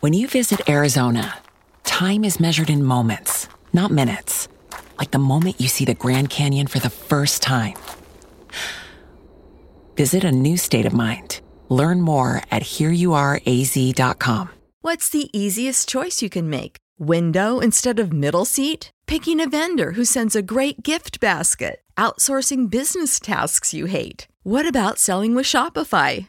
When you visit Arizona, time is measured in moments, not minutes. Like the moment you see the Grand Canyon for the first time. Visit a new state of mind. Learn more at hereyouareaz.com. What's the easiest choice you can make? Window instead of middle seat? Picking a vendor who sends a great gift basket? Outsourcing business tasks you hate? What about selling with Shopify?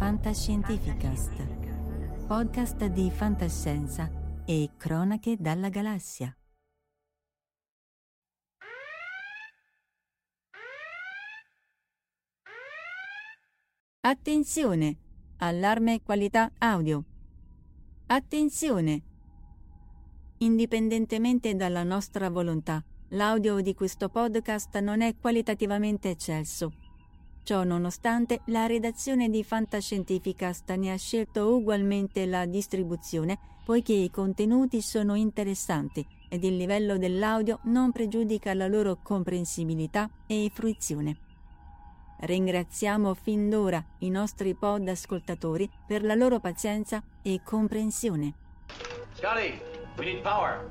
Fantascientificast, podcast di fantascienza e cronache dalla galassia. Attenzione! Allarme qualità audio. Attenzione! Indipendentemente dalla nostra volontà, l'audio di questo podcast non è qualitativamente eccelso Ciò nonostante, la redazione di Fantascientificast ne ha scelto ugualmente la distribuzione, poiché i contenuti sono interessanti ed il livello dell'audio non pregiudica la loro comprensibilità e fruizione. Ringraziamo fin d'ora i nostri pod ascoltatori per la loro pazienza e comprensione. Scotty, we need power.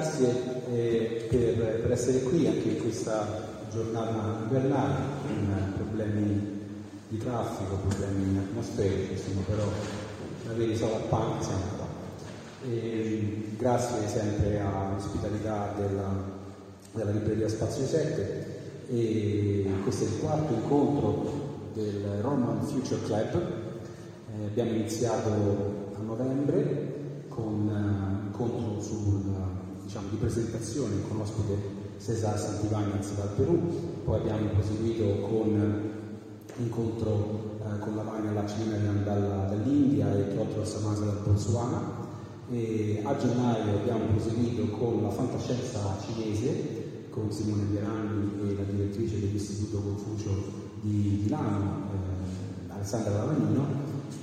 Grazie eh, per, per, essere qui anche in questa giornata invernale con problemi di traffico, problemi atmosferici, insomma però la veri solo a punk siamo qua. E, grazie sempre all'ospitalità della, della libreria Spazio 7 e questo è il quarto incontro del Roman Future Club. Eh, abbiamo iniziato a novembre con un uh, incontro sul, diciamo, di presentazione con ospite Cesar Santivagnaz dal Perù, poi abbiamo proseguito con incontro eh, con la Vania Lacimerian dall'India e Piotr Samasa dal Botswana. E a gennaio abbiamo proseguito con la fantascienza cinese con Simone Pieranni e la direttrice dell'Istituto Confucio di Milano, eh, Alessandra Lavagnino,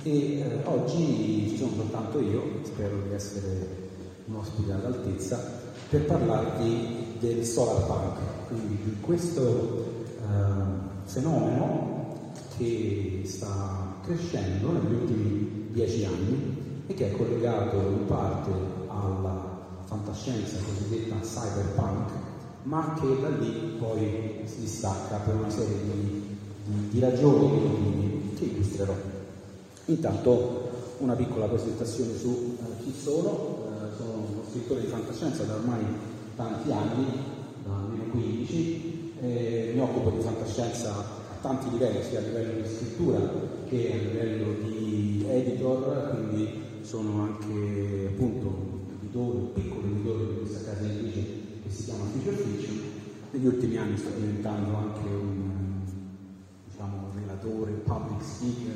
e eh, oggi ci sono soltanto io, spero di essere un ospite all'altezza, per parlarvi del solar punk, quindi di questo eh, fenomeno che sta crescendo negli ultimi dieci anni e che è collegato in parte alla fantascienza cosiddetta cyberpunk, ma che da lì poi si distacca per una serie di, di, di ragioni che illustrerò. Intanto una piccola presentazione su eh, chi sono, scrittore di fantascienza da ormai tanti anni, da almeno 15, eh, mi occupo di fantascienza a tanti livelli, sia a livello di scrittura che a livello di editor, quindi sono anche appunto editore, piccolo editore di questa casa editrice che si chiama Future Fiction. Negli ultimi anni sto diventando anche un diciamo, relatore, public speaker,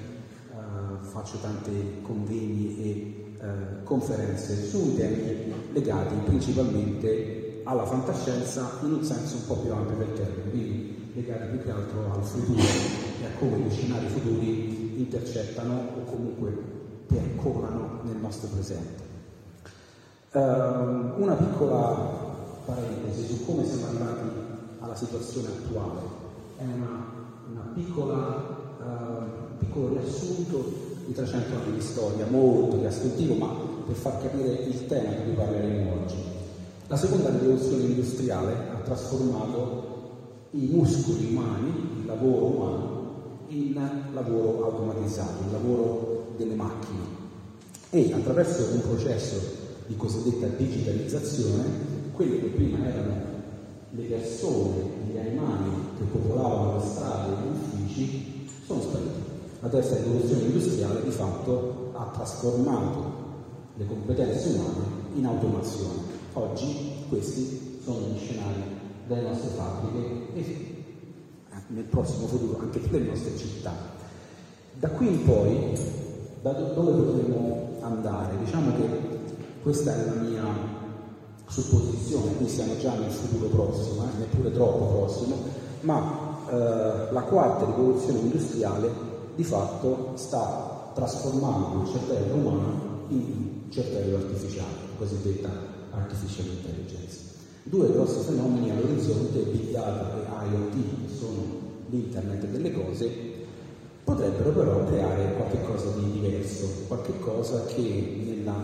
eh, faccio tanti convegni e eh, conferenze su temi legati principalmente alla fantascienza in un senso un po' più ampio del termine, quindi legati più che altro al futuro e a come gli scenari futuri intercettano o comunque percorrano nel nostro presente. Uh, una piccola parentesi su come siamo arrivati alla situazione attuale, è un piccolo riassunto di 300 anni di storia, molto riassuntivo, ma per far capire il tema di cui parleremo oggi. La seconda rivoluzione industriale ha trasformato i muscoli umani, il lavoro umano, in lavoro automatizzato, il lavoro delle macchine e attraverso un processo di cosiddetta digitalizzazione, quelle che prima erano le persone, gli animali che popolavano le strade e gli uffici sono spariti. La terza rivoluzione industriale di fatto ha trasformato le competenze umane in automazione. Oggi questi sono gli scenari delle nostre fabbriche e nel prossimo futuro anche delle nostre città. Da qui in poi da dove potremmo andare? Diciamo che questa è la mia supposizione, qui siamo già nel futuro prossimo, eh, neppure troppo prossimo, ma eh, la quarta rivoluzione industriale di fatto sta trasformando il cervello umano in cervello artificiale, cosiddetta artificial intelligence. Due grossi fenomeni all'orizzonte, Big Data e IoT, che sono l'internet delle cose, potrebbero però creare qualcosa di diverso, qualcosa che nella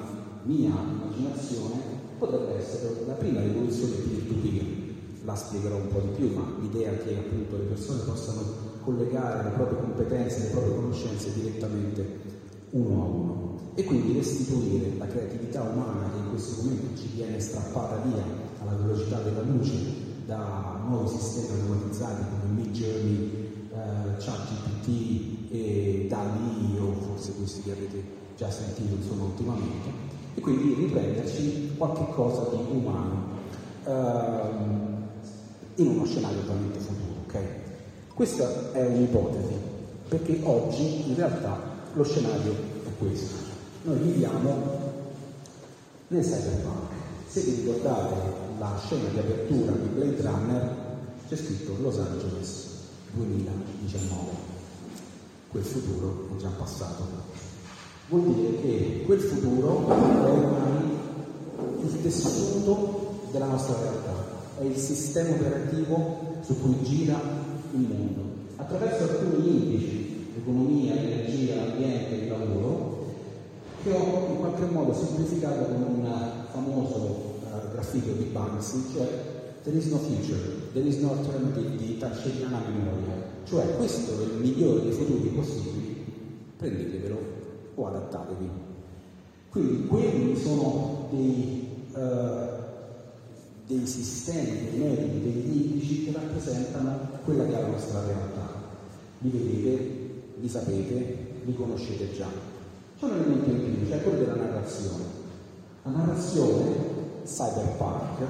mia immaginazione potrebbe essere la prima rivoluzione peer-to-peer. La spiegherò un po' di più, ma l'idea che appunto le persone possano collegare le proprie competenze, le proprie conoscenze direttamente uno a uno e quindi restituire la creatività umana che in questo momento ci viene strappata via alla velocità della luce da nuovi sistemi automatizzati come Mid Journey eh, ChatGPT e DALI o forse questi che avete già sentito insomma ultimamente e quindi riprenderci qualche cosa di umano ehm, in uno scenario totalmente futuro. Okay? Questa è un'ipotesi perché oggi in realtà lo scenario è questo. Noi viviamo nel cyberpunk. Se vi ricordate la scena di apertura di Blade Runner, c'è scritto Los Angeles 2019. Quel futuro è già passato. Vuol dire che quel futuro è ormai il tessuto della nostra realtà, è il sistema operativo su cui gira il mondo. Attraverso alcuni indici, economia, energia, ambiente e lavoro, che ho in qualche modo semplificato con un famoso uh, graffito di Banksy, cioè there is no future, there is no alternative di Tarsceriana memoria, cioè questo è il migliore dei futuri possibili, prendetevelo o adattatevi. Quindi quelli sono dei, uh, dei sistemi, dei metodi, degli indici che rappresentano quella che è la nostra realtà. Li vedete, li sapete, li conoscete già. C'è un elemento in più, cioè quello della narrazione. La narrazione cyberpunk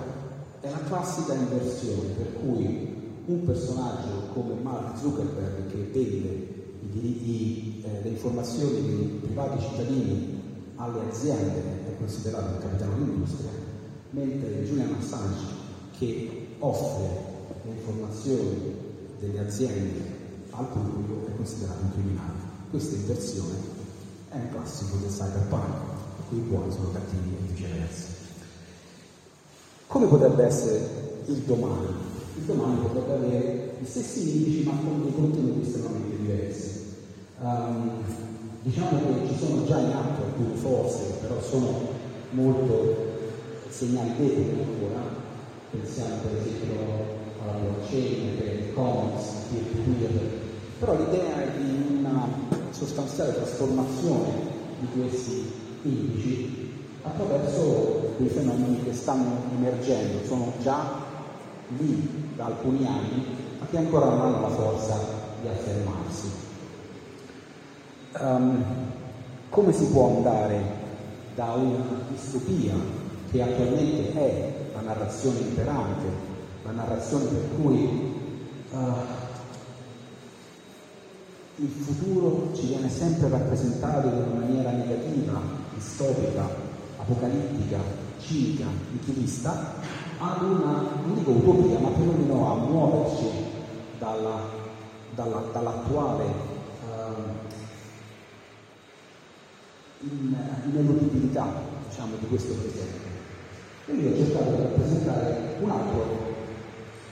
è la classica inversione per cui un personaggio come Mark Zuckerberg che vende i diritti, eh, le informazioni dei privati cittadini alle aziende è considerato il capitano dell'industria, mentre Julian Assange che offre le informazioni delle aziende al pubblico è considerato un criminale. Questa inversione è un classico del cyberpunk, per cui i buoni sono cattivi e viceversa. Come potrebbe essere il domani? Il domani potrebbe avere gli stessi indici ma con dei contenuti estremamente diversi. Um, diciamo che ci sono già in atto alcune forze, però sono molto segnali deboli ancora. Pensiamo per esempio alla blockchain, per il comics, peer-to-peer. Però l'idea è di una sostanziale trasformazione di questi indici attraverso dei fenomeni che stanno emergendo, sono già lì da alcuni anni, ma che ancora non hanno la forza di affermarsi. Um, come si può andare da una distopia che attualmente è la narrazione imperante, la narrazione per cui uh, il futuro ci viene sempre rappresentato in una maniera negativa, distopica, apocalittica, cinica, nichilista, ad una, non dico utopia, ma perlomeno a muoverci dalla, dalla, dall'attuale uh, in, ineludibilità diciamo, di questo presente. E io ho cercato di rappresentare un altro,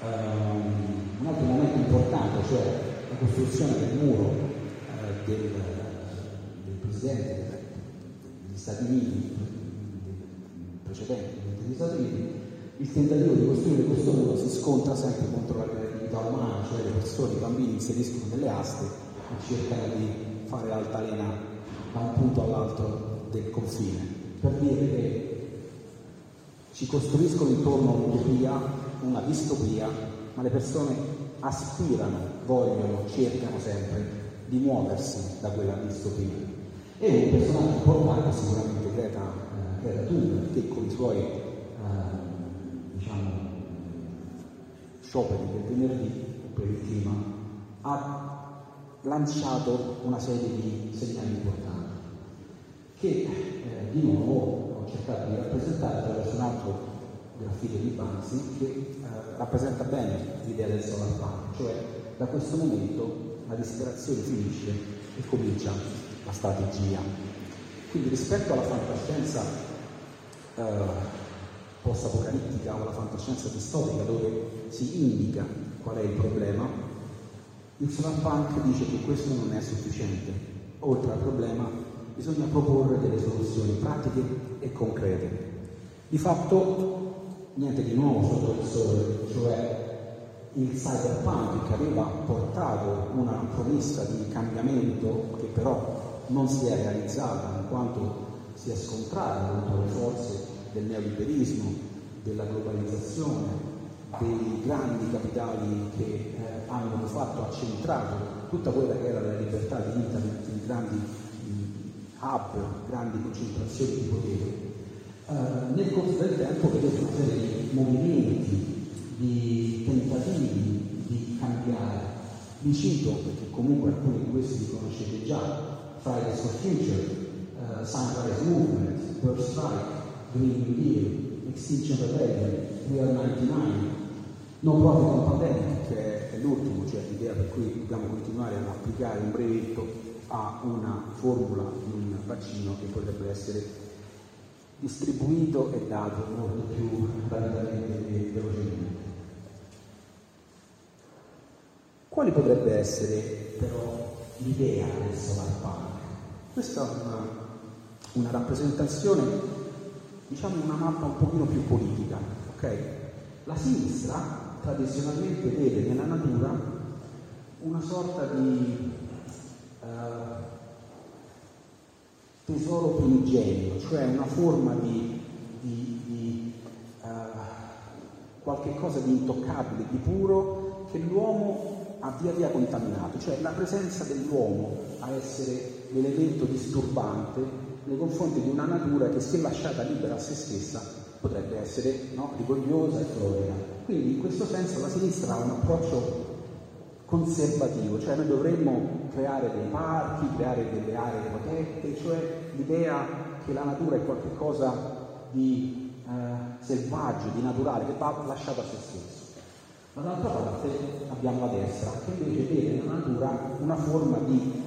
um, un altro momento importante, cioè la costruzione del muro uh, del, del, Presidente degli Stati Uniti, precedente degli Stati Uniti, il tentativo di costruire questo muro si scontra sempre contro la creatività umana, cioè le persone, i bambini inseriscono delle aste e cercano di fare l'altalena da un punto all'altro del confine, per dire che ci costruiscono intorno a un'utopia, una distopia, ma le persone aspirano, vogliono, cercano sempre di muoversi da quella distopia. E un personaggio importante sicuramente Greta, eh, Greta che con i suoi eh, diciamo, scioperi del venerdì per il clima ha lanciato una serie di segnali importanti che eh, di nuovo ho cercato di rappresentare attraverso un altro graffito di Banzi che eh, rappresenta bene l'idea del solar punk, cioè da questo momento la disperazione finisce e comincia la strategia. Quindi rispetto alla fantascienza eh, post-apocalittica o alla fantascienza distopica dove si indica qual è il problema, il solar punk dice che questo non è sufficiente. Oltre al problema bisogna proporre delle soluzioni pratiche e concrete. Di fatto niente di nuovo sotto il sole, cioè il cyberpunk che aveva portato una promessa di cambiamento che però non si è realizzata in quanto si è scontrata contro le forze del neoliberismo, della globalizzazione, dei grandi capitali che eh, hanno fatto accentrato tutta quella che era la libertà di internet in grandi hub, grandi concentrazioni di potere, uh, nel corso del tempo vedete una serie di movimenti, di tentativi di cambiare. Vi cito, perché comunque alcuni di questi li conoscete già, Fridays for Future, uh, Sunrise Movement, First Strike, Green New Deal, Extinction Rebellion, Real 99, No Profit on Pandemic, che è l'ultimo, cioè l'idea per cui dobbiamo continuare ad applicare un brevetto a una formula di un vaccino che potrebbe essere distribuito e dato molto più rapidamente e velocemente. Quale potrebbe essere però l'idea del solar punk? Questa è una, una rappresentazione, diciamo una mappa un pochino più politica, ok? La sinistra tradizionalmente vede nella natura una sorta di eh, tesoro primigenio, cioè una forma di, di, di uh, qualche cosa di intoccabile, di puro, che l'uomo ha via via contaminato, cioè la presenza dell'uomo a essere l'elemento disturbante nei confronti di una natura che se lasciata libera a se stessa potrebbe essere no, rigogliosa e florida. Quindi in questo senso la sinistra ha un approccio conservativo, cioè noi dovremmo creare dei parchi, creare delle aree protette, cioè l'idea che la natura è qualcosa di eh, selvaggio, di naturale, che va lasciato a se stesso. Ma dall'altra parte abbiamo la destra, che invece vede nella natura una forma di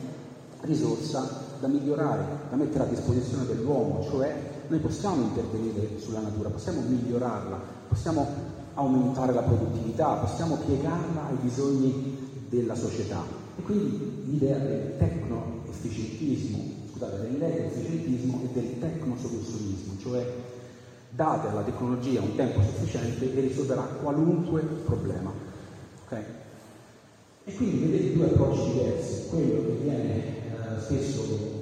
risorsa da migliorare, da mettere a disposizione dell'uomo, cioè noi possiamo intervenire sulla natura, possiamo migliorarla, possiamo aumentare la produttività, possiamo piegarla ai bisogni della società. E quindi l'idea del tecno-efficientismo, scusate, dell'eco-efficientismo e del tecno-soluzionismo, cioè date alla tecnologia un tempo sufficiente e risolverà qualunque problema. Okay? E quindi vedete due approcci diversi, quello che viene eh, spesso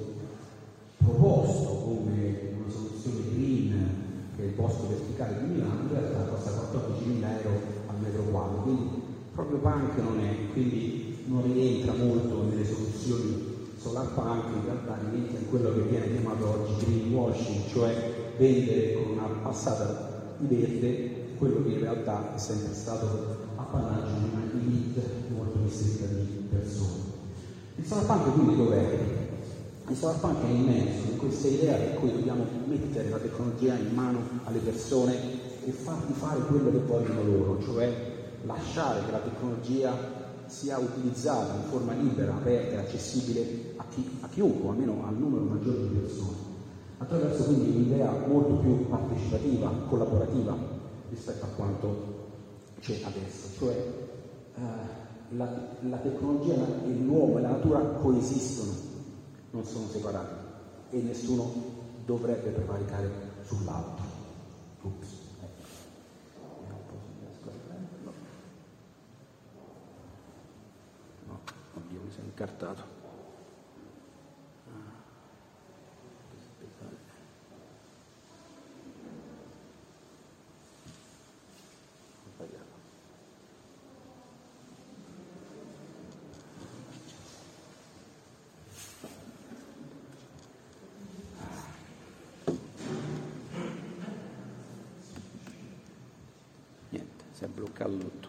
proposto come una soluzione green che è il bosco verticale di Milano, in realtà costa 14.000 euro al metro quadro, quindi proprio punk non è, quindi non rientra molto nelle soluzioni solar punk, in realtà rientra in quello che viene chiamato oggi greenwashing, cioè vendere con una passata di verde quello che in realtà è sempre stato appannaggio di una elite molto ristretta di persone. Il solar punk quindi dov'è? Il solar punk è immenso in questa idea per cui dobbiamo mettere la tecnologia in mano alle persone e fargli fare quello che vogliono loro, cioè lasciare che la tecnologia sia utilizzata in forma libera, aperta e accessibile a, chi, a chiunque, almeno al numero maggiore di persone, attraverso quindi un'idea molto più partecipativa, collaborativa rispetto a quanto c'è adesso, cioè eh, la, la, tecnologia e l'uomo e la natura coesistono, non sono separati e nessuno dovrebbe prevaricare sull'altro. Incartato. Niente, si è bloccato tutto.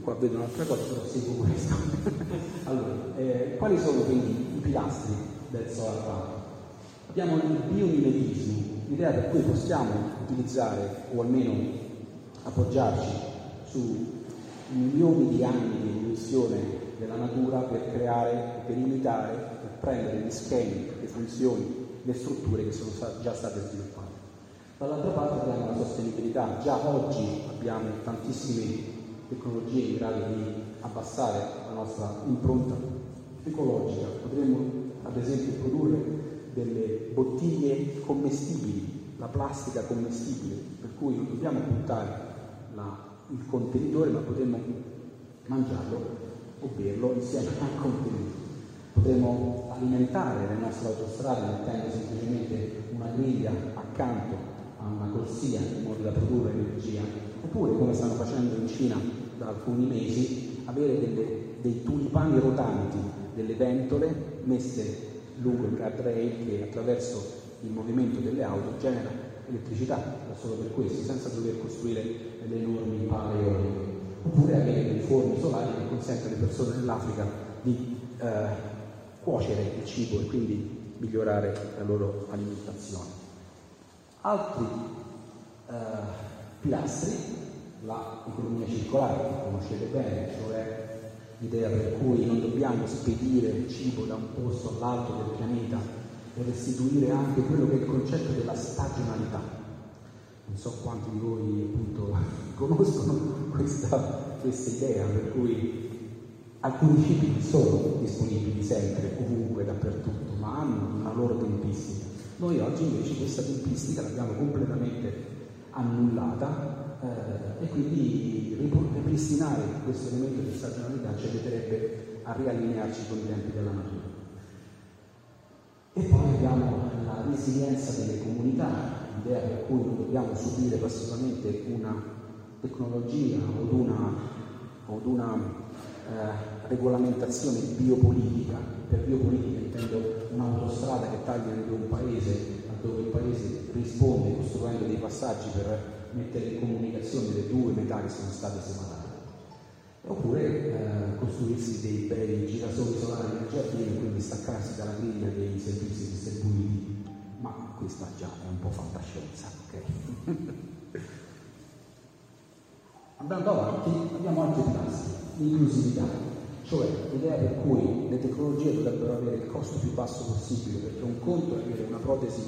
qua vedo un'altra cosa, però seguo questo. allora, eh, quali sono quindi i pilastri del solar power? Abbiamo il biomimetismo, l'idea per cui possiamo utilizzare o almeno appoggiarci su milioni di anni di evoluzione della natura per creare, per imitare, per prendere gli schemi, le funzioni, le strutture che sono già state sviluppate. Dall'altra parte abbiamo la sostenibilità, già oggi abbiamo tantissimi tecnologie in grado di abbassare la nostra impronta ecologica. Potremmo ad esempio produrre delle bottiglie commestibili, la plastica commestibile, per cui non dobbiamo buttare la, il contenitore ma potremmo mangiarlo o berlo insieme al contenitore. Potremmo alimentare le nostre autostrade mettendo semplicemente una griglia accanto a una corsia in modo da produrre energia, oppure come stanno facendo in Cina da alcuni mesi avere delle, dei tulipani rotanti, delle ventole messe lungo il guardrail che attraverso il movimento delle auto genera elettricità, da solo per questo, senza dover costruire delle enormi pale eoliche. Oppure avere dei forni solari che consentono alle persone dell'Africa di eh, cuocere il cibo e quindi migliorare la loro alimentazione. Altri eh, pilastri l'economia circolare, che conoscete bene, cioè l'idea per cui non dobbiamo spedire il cibo da un posto all'altro del pianeta e restituire anche quello che è il concetto della stagionalità. Non so quanti di voi appunto conoscono questa, questa idea, per cui alcuni cibi non sono disponibili sempre, ovunque, dappertutto, ma hanno una loro tempistica. Noi oggi invece questa tempistica l'abbiamo completamente annullata eh, e quindi ripristinare questo elemento di stagionalità ci aiuterebbe a riallinearci con i tempi della natura. E poi abbiamo la resilienza delle comunità, l'idea per cui non dobbiamo subire passivamente una tecnologia o una, o una eh, regolamentazione biopolitica, per biopolitica intendo un'autostrada che taglia da un paese dove il paese risponde costruendo dei passaggi per mettere in comunicazione le due metà che sono state separate. Oppure eh, costruirsi dei bei girasoli solari nel giardino e quindi staccarsi dalla griglia dei servizi distribuiti, ma questa già è un po' fantascienza, ok? Andando avanti abbiamo altri pilastri, l'inclusività, cioè l'idea per cui le tecnologie dovrebbero avere il costo più basso possibile, perché un conto è avere una protesi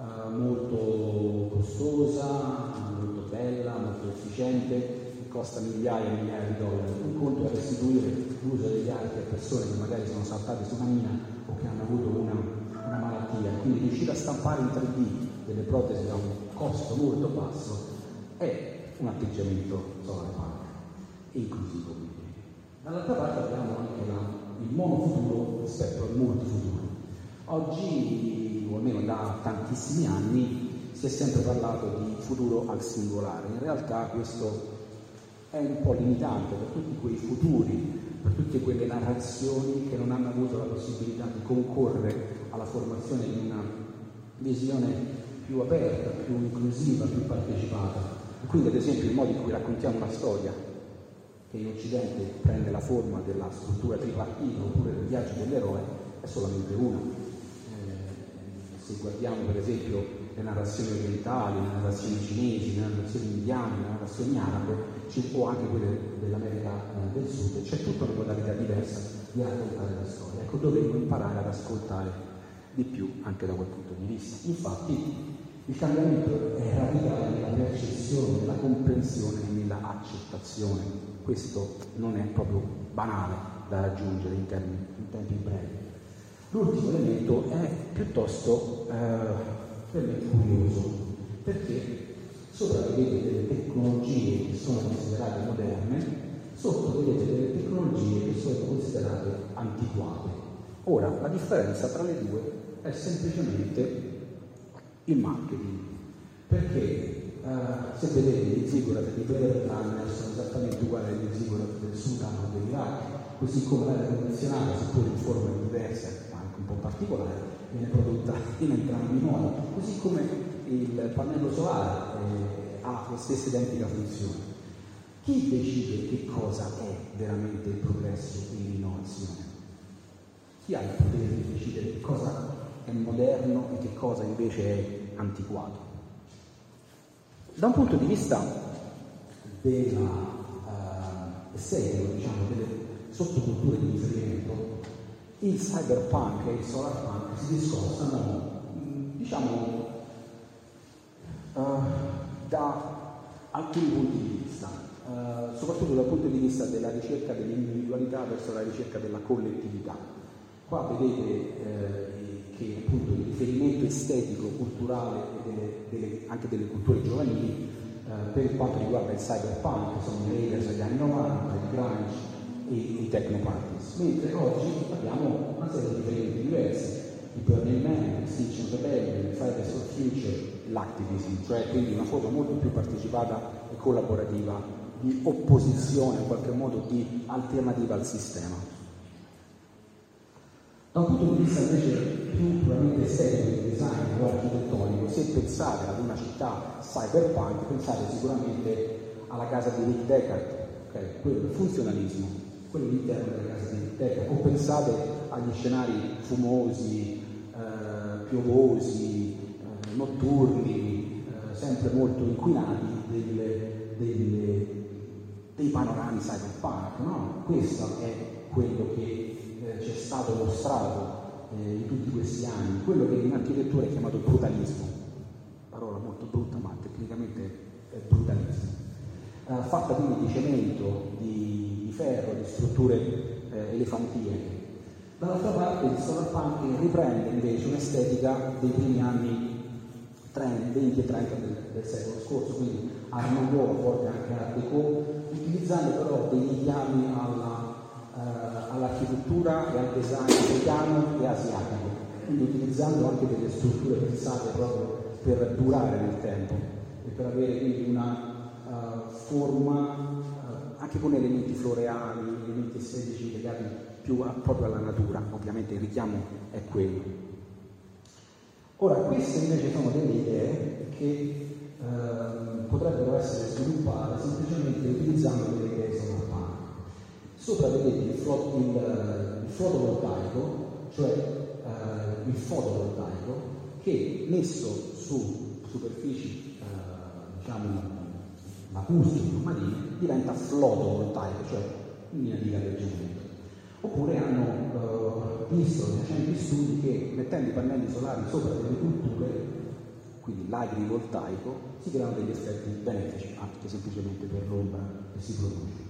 uh, molto costosa, molto bella, molto efficiente, che costa migliaia e migliaia di dollari. Un conto è restituire l'uso degli arti a persone che magari sono saltate su una mina o che hanno avuto una, una malattia. Quindi riuscire a stampare in 3D delle protesi da un costo molto basso, è un atteggiamento solar punk, inclusivo. Dall'altra parte abbiamo anche la, il monofuturo rispetto al multifuturo. Oggi, o almeno da tantissimi anni, si è sempre parlato di futuro al singolare. In realtà questo è un po' limitante per tutti quei futuri, per tutte quelle narrazioni che non hanno avuto la possibilità di concorrere alla formazione di una visione più aperta, più inclusiva, più partecipata. quindi ad esempio il modo in cui raccontiamo una storia, che in Occidente prende la forma della struttura tripartita oppure del viaggio dell'eroe, è solamente una. Se guardiamo per esempio le narrazioni orientali, le narrazioni cinesi, le narrazioni indiane, le narrazioni arabe, o anche quelle dell'America eh, del Sud, c'è tutta una modalità diversa di raccontare la storia. Ecco, dovremmo imparare ad ascoltare di più anche da quel punto di vista. Infatti il cambiamento è radicale nella percezione, nella comprensione e nella accettazione. Questo non è proprio banale da raggiungere in, termini, in tempi brevi. L'ultimo elemento è piuttosto eh, per me curioso, perché sopra vedete delle tecnologie che sono considerate moderne, sotto vedete delle tecnologie che sono considerate antiquate. Ora, la differenza tra le due è semplicemente il marketing, perché uh, se vedete gli ziggurat di Runner sono esattamente uguali agli ziggurat del Sudan o dell'Iraq, così come l'aria condizionata, seppur in forme diverse, ma anche un po' particolare, viene prodotta in entrambi i modi, così come il pannello solare eh, ha la stessa identica funzione. Chi decide che cosa è veramente il progresso e l'innovazione? Chi ha il potere di decidere che cosa è moderno e che cosa invece è antiquato? Da un punto di vista della uh, estetico, diciamo, delle sottoculture di riferimento, il cyberpunk e il solarpunk si discostano, diciamo, uh, da alcuni punti di vista, uh, soprattutto dal punto di vista della ricerca dell'individualità verso la ricerca della collettività. Qua vedete eh, che appunto il riferimento estetico, culturale e delle, delle, anche delle culture giovanili eh, per quanto riguarda il cyberpunk, sono i Raiders degli anni 90, il grunge, i, i technoparties, mentre oggi abbiamo una serie di riferimenti diversi, il Burning Man, l'Extinction Rebellion, il Fridays for Future, l'activism, cioè quindi una forma molto più partecipata e collaborativa di opposizione, in qualche modo di alternativa al sistema. Da un punto di vista invece più puramente estetico, di design o architettonico, se pensate ad una città cyberpunk, pensate sicuramente alla casa di Rick Deckard, okay? quello è funzionalismo, quello all'interno delle case di biblioteca, o pensate agli scenari fumosi, eh, piovosi, eh, notturni, eh, sempre molto inquinati delle, delle, dei panorami cyberpunk. No? Questo è quello che eh, ci è stato mostrato eh, in tutti questi anni, quello che in architettura è chiamato brutalismo, parola molto brutta ma tecnicamente è brutalismo, eh, fatta quindi di cemento, di ferro, di strutture eh, elefantine. Dall'altra parte il solar punk riprende invece un'estetica dei primi anni 30, 20 e 30 del, del secolo scorso, quindi Art Nouveau, a volte anche Art Deco, utilizzando però dei richiami alla, uh, all'architettura e al design africano e asiatico, quindi utilizzando anche delle strutture pensate proprio per durare nel tempo e per avere quindi una forma anche con elementi floreali, elementi estetici legati più a, proprio alla natura, ovviamente il richiamo è quello. Ora, queste invece sono delle idee che eh, potrebbero essere sviluppate semplicemente utilizzando delle idee solarpane. Sopra vedete il, flot, il, il fotovoltaico, cioè eh, il fotovoltaico, che messo su superfici eh, diciamo acustiche marine diventa flotovoltaico, cioè in linea di galleggiamento. Oppure hanno eh, visto recenti studi che mettendo i pannelli solari sopra delle culture, quindi l'agrivoltaico, si creano degli effetti benefici, anche semplicemente per l'ombra che si produce.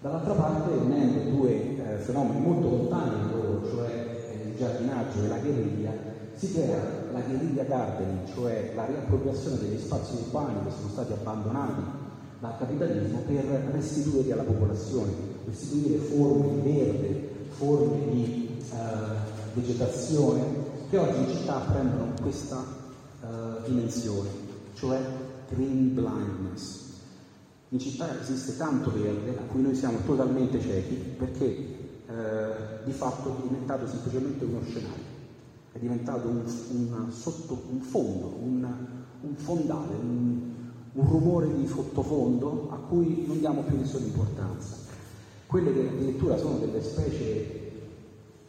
Dall'altra parte, unendo due eh, fenomeni molto lontani da loro, cioè eh, il giardinaggio e la guerriglia, si crea la guerriglia gardening, cioè la riappropriazione degli spazi urbani che sono stati abbandonati dal capitalismo per restituirli alla popolazione, restituire forme di verde, forme di eh, vegetazione che oggi in città prendono questa eh, dimensione, cioè green blindness. In città esiste tanto verde a cui noi siamo totalmente ciechi perché eh, di fatto è diventato semplicemente uno scenario è diventato un, un, sotto, un fondo, un, un fondale, un, rumore di sottofondo a cui non diamo più nessuna importanza. Quelle che addirittura sono delle specie,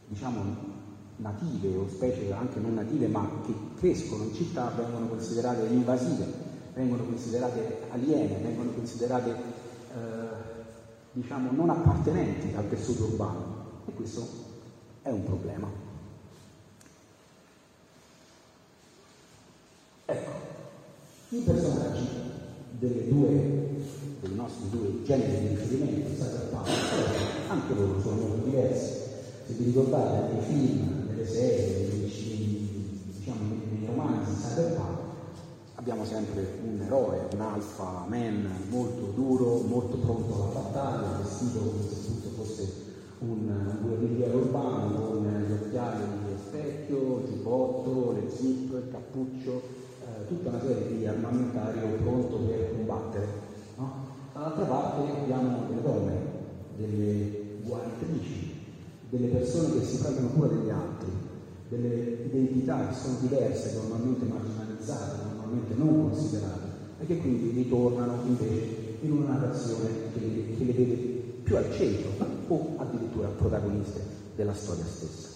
diciamo, native o specie anche non native ma che crescono in città vengono considerate invasive, vengono considerate aliene, vengono considerate eh, diciamo non appartenenti al tessuto urbano e questo è un problema. Ecco, i personaggi due, dei nostri due generi di riferimento, Sacred Power, anche loro sono molto diversi. Se vi ricordate nei film, nelle serie, nei, diciamo, nei romanzi di Power, abbiamo sempre un eroe, un alfa man molto duro, molto pronto alla battaglia, vestito come se tutto fosse un guerrigliero urbano con gli occhiali a specchio, il giubbotto, le zip, il cappuccio, tutta una serie di armamentario pronto per combattere. No? Dall'altra parte abbiamo delle donne, delle guaritrici, delle persone che si prendono cura degli altri, delle identità che sono diverse, normalmente marginalizzate, normalmente non considerate, e che quindi ritornano invece in una narrazione che, che le vede più al centro o addirittura protagoniste della storia stessa.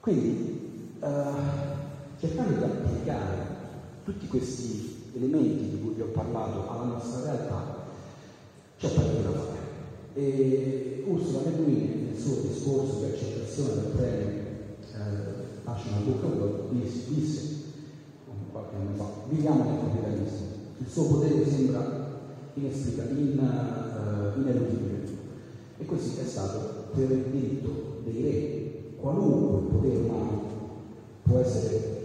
Quindi, uh, cercando di applicare tutti questi elementi di cui vi ho parlato alla nostra realtà, c'è parecchio da fare. E Ursula Le Guin, nel suo discorso di accettazione del premio National Book Award, disse, qualche anno fa, viviamo nel capitalismo, il suo potere sembra inesplicabile, in, uh, ineludibile. E così è stato per il diritto dei re. Qualunque potere umano può essere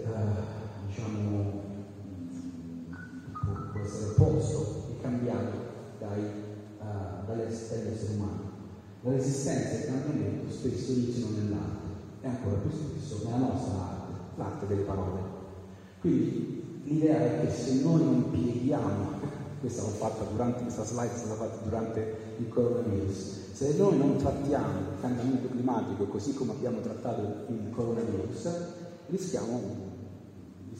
diciamo, può, può, essere posto e cambiato dai, uh, dagli esseri umani. La resistenza e il cambiamento spesso iniziano nell'arte e ancora più spesso nella nostra arte, l'arte delle parole. Quindi l'idea è che se noi non pieghiamo, questa l'ho fatta durante, questa slide è stata fatta durante il coronavirus, se noi non trattiamo il cambiamento climatico così come abbiamo trattato il coronavirus, rischiamo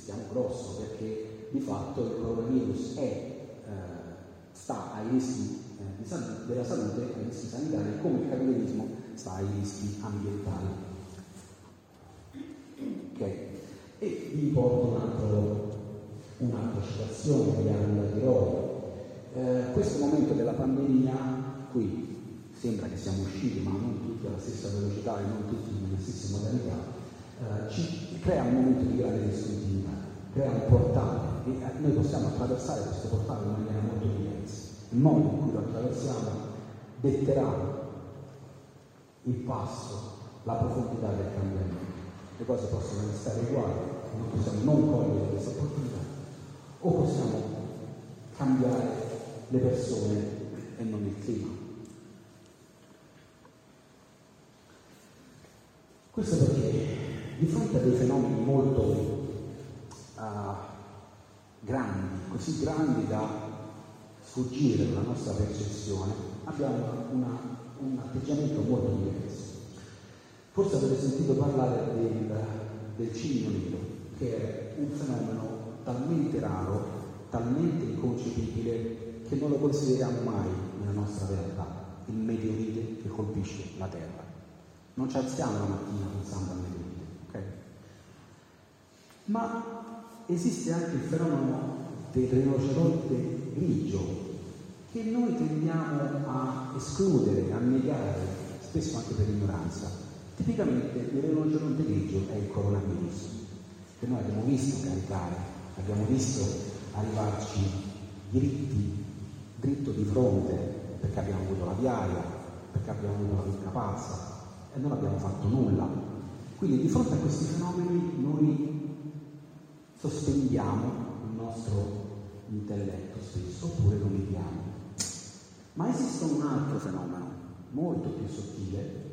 rischiamo grosso perché di fatto il coronavirus è, eh, sta ai rischi eh, salute, della salute, ai rischi sanitari, come il capitalismo sta ai rischi ambientali. Okay. E vi porto un altro, un'altra citazione di Anna Tiroli. Eh, questo momento della pandemia qui sembra che siamo usciti, ma non tutti alla stessa velocità e non tutti nelle stesse modalità, eh, ci crea un momento di grande discontinuità, crea un portale e eh, noi possiamo attraversare questo portale in maniera molto diversa. Il modo in cui lo attraversiamo detterà il passo, la profondità del cambiamento. Le cose possono restare uguali, non possiamo non cogliere questa opportunità, o possiamo cambiare le persone e non il clima. Questo perché di fronte a dei fenomeni molto uh, grandi, così grandi da sfuggire dalla nostra percezione, abbiamo una, un atteggiamento molto diverso. Forse avete sentito parlare del, del cigno che è un fenomeno talmente raro, talmente inconcepibile, che non lo consideriamo mai nella nostra realtà, il meteorite che colpisce la Terra. Non ci alziamo la mattina pensando al meteorite ma esiste anche il fenomeno del rinoceronte grigio che noi tendiamo a escludere, a negare, spesso anche per ignoranza. Tipicamente il rinoceronte grigio è il coronavirus, che noi abbiamo visto caricare, abbiamo visto arrivarci dritti, dritto di fronte, perché abbiamo avuto la viaria, perché abbiamo avuto la picca pazza e non abbiamo fatto nulla. Quindi di fronte a questi fenomeni noi sospendiamo il nostro intelletto stesso oppure lo mediamo. Ma esiste un altro fenomeno molto più sottile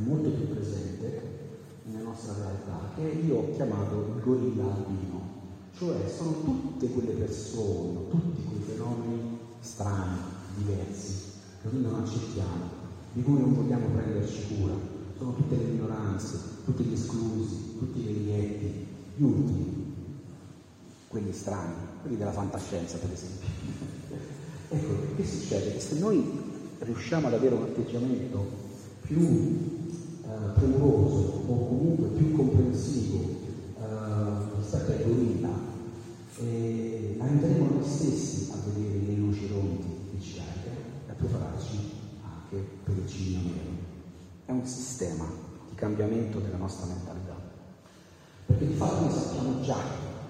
molto più presente nella nostra realtà che io ho chiamato il gorilla albino, cioè sono tutte quelle persone, tutti quei fenomeni strani, diversi, che noi non accettiamo, di cui non vogliamo prenderci cura, sono tutte le minoranze, tutti gli esclusi, tutti i vecchietti, gli ultimi, quelli strani, quelli della fantascienza per esempio. ecco, che succede? Se noi riusciamo ad avere un atteggiamento più eh, premuroso o comunque più comprensivo eh, rispetto ai gorilla, eh, aiuteremo noi stessi a vedere le luci ronti che ci carica e a prepararci anche per il cigno nero. È un sistema di cambiamento della nostra mentalità. Perché di fatto noi sappiamo già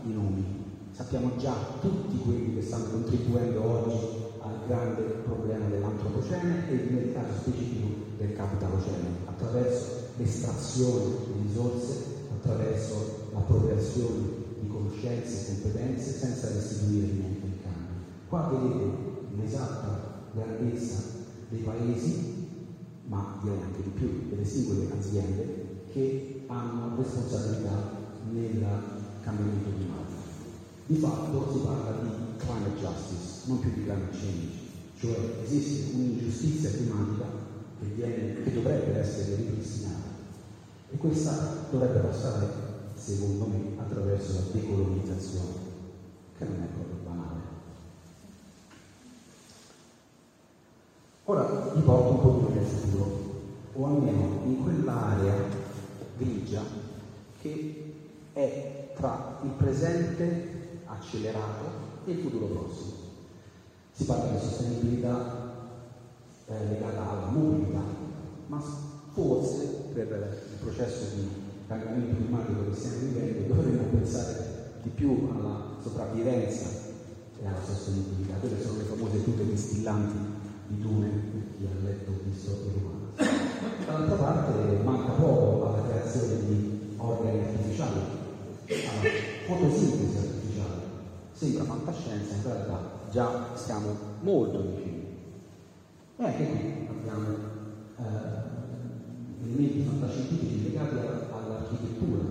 i nomi, sappiamo già tutti quelli che stanno contribuendo oggi al grande problema dell'antropocene e nel caso specifico del capitalocene, attraverso l'estrazione di risorse, attraverso l'appropriazione di conoscenze e competenze senza restituire niente in cambio. Qua vedete l'esatta grandezza dei paesi, ma direi anche di più, delle singole aziende che hanno responsabilità nel cambiamento climatico. Di fatto si parla di climate justice, non più di climate change, cioè esiste un'ingiustizia climatica che, viene, che dovrebbe essere ripristinata e questa dovrebbe passare, secondo me, attraverso la decolonizzazione, che non è proprio banale. Ora vi porto un po' più nel futuro, o almeno in quell'area grigia che è tra il presente accelerato e il futuro prossimo. Si parla di sostenibilità eh, legata alla mobilità, ma forse per il processo di cambiamento climatico che stiamo vivendo dovremmo pensare di più alla sopravvivenza e alla sostenibilità. Quelle sono le famose tute distillanti di Dune, per chi ha letto visto e romano. Dall'altra parte manca poco alla creazione di organi artificiali, alla fotosintesi. Sembra fantascienza, in realtà già stiamo molto vicini. E anche qui abbiamo eh, elementi fantascientifici legati all'architettura,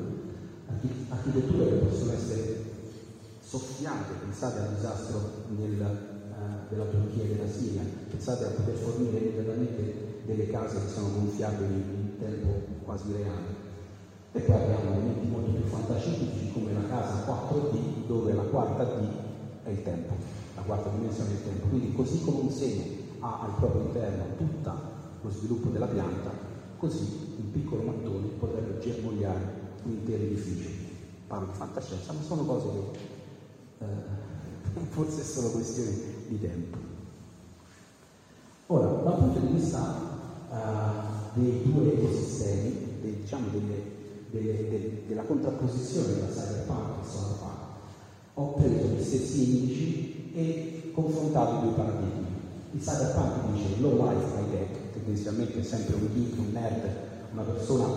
architetture che possono essere soffiate, pensate al disastro nel, eh, della Turchia e della Siria, pensate a poter fornire immediatamente delle case che sono gonfiabili in tempo quasi reale. E poi abbiamo elementi molto più fantascientifici come la casa 4D, dove la quarta D è il tempo, la quarta dimensione è il tempo. Quindi così come un seme ha al proprio interno tutto lo sviluppo della pianta, così un piccolo mattone potrebbe germogliare un intero edificio. Parlo di fantascienza, ma sono cose che eh, forse sono questioni di tempo. Ora, dal punto di vista eh, dei due ecosistemi, dei, diciamo delle, delle, delle, della contrapposizione tra cyberpunk e solarpunk, ho preso gli stessi indici e confrontato i due paradigmi. Il cyberpunk dice low life high tech, tendenzialmente è sempre un geek, un nerd, una persona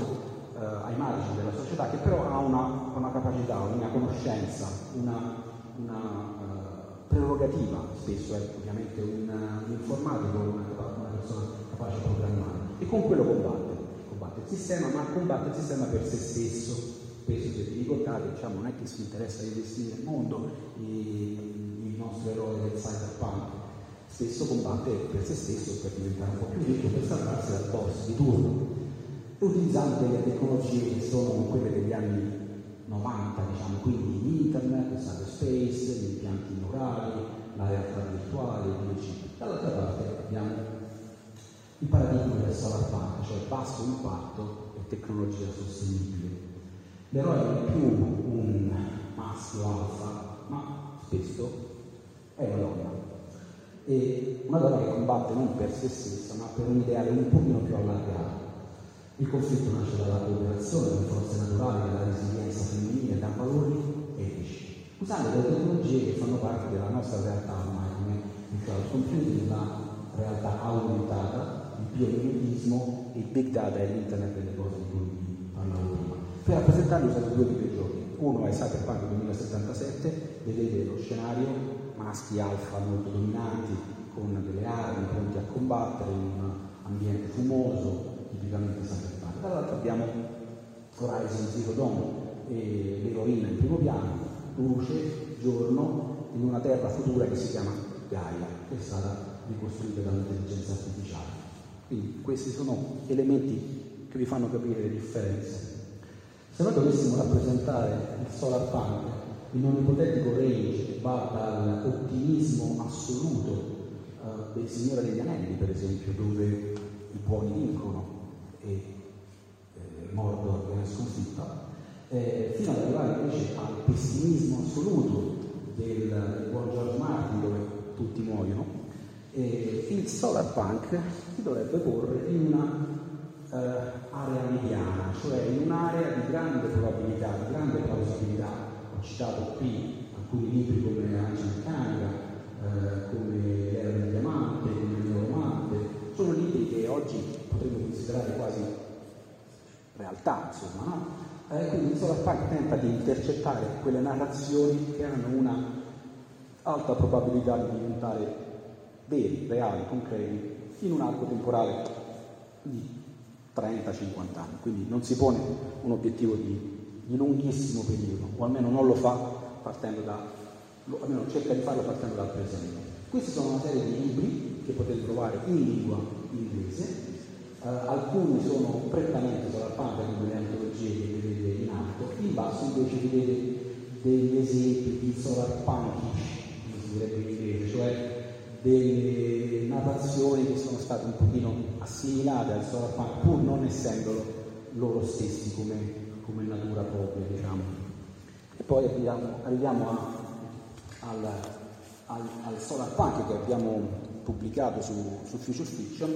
eh, ai margini della società che però ha una, una capacità, una conoscenza, una, una uh, prerogativa, spesso è ovviamente un, un informatico, una, una, persona capace di programmare. E con quello combatte il sistema, ma combatte il sistema per se stesso. Spesso se vi ricordate, diciamo, non è che si interessa di gestire il mondo, il nostro eroe del cyberpunk, spesso combatte per se stesso, per diventare un po' più ricco, per salvarsi dal boss di turno, utilizzando delle tecnologie che sono quelle degli anni 90, diciamo, quindi internet, cyberspace, gli impianti neurali, la realtà virtuale, il PC. Dall'altra parte abbiamo il paradigma del solar punk, cioè basso impatto e tecnologia sostenibile. L'eroe non è più un maschio alfa, ma spesso è una donna. E una donna che combatte non per se stessa, ma per un ideale un pochino più allargato. Il conflitto nasce dalla cooperazione, dalle forze naturali, dalla resilienza femminile, da valori etici, usando delle tecnologie che fanno parte della nostra realtà ormai, come il cloud computing, la realtà aumentata, biomimetismo, il big data e l'internet delle cose di cui parlavo prima. Per rappresentarli ho usato due videogiochi. Uno è Cyberpunk 2077, vedete lo scenario, maschi alfa molto dominanti, con delle armi pronti a combattere in un ambiente fumoso, tipicamente cyberpunk. Dall'altro abbiamo Horizon Zero Dawn e l'eroina in primo piano, luce, giorno, in una terra futura che si chiama Gaia, che è stata ricostruita dall'intelligenza artificiale. Quindi questi sono elementi che vi fanno capire le differenze. Se noi dovessimo rappresentare il solar punk in un ipotetico range che va dall'ottimismo assoluto uh, del Signore degli Anelli, per esempio, dove i buoni vincono e eh, Mordor viene sconfitta, eh, fino ad arrivare invece al pessimismo assoluto del, del buon George Martin, dove tutti muoiono, eh, il solar punk si dovrebbe porre in una eh, mediana, cioè in un'area di grande probabilità, di grande plausibilità. Ho citato qui alcuni libri come Anci Meccanica, eh, come L'era del diamante, come Il neuromante, sono libri che oggi potremmo considerare quasi realtà, insomma, no? Eh, quindi il Solar Punk tenta di intercettare quelle narrazioni che hanno una alta probabilità di diventare veri, reali, concreti, in un arco temporale di 30-50 anni, quindi non si pone un obiettivo di, di, lunghissimo periodo, o almeno non lo fa partendo da, almeno cerca di farlo partendo dal presente. Questi sono una serie di libri che potete trovare in lingua inglese, Uh, alcuni sono prettamente solarpunk come le antologie che vedete in alto, in basso invece vedete degli esempi di solarpunkish, come si direbbe in inglese, cioè delle narrazioni che sono state un pochino assimilate al solarpunk pur non essendo loro stessi come, come natura propria, diciamo. E poi arriviamo, arriviamo a, al, al, al solarpunk che abbiamo pubblicato su, su Future Fiction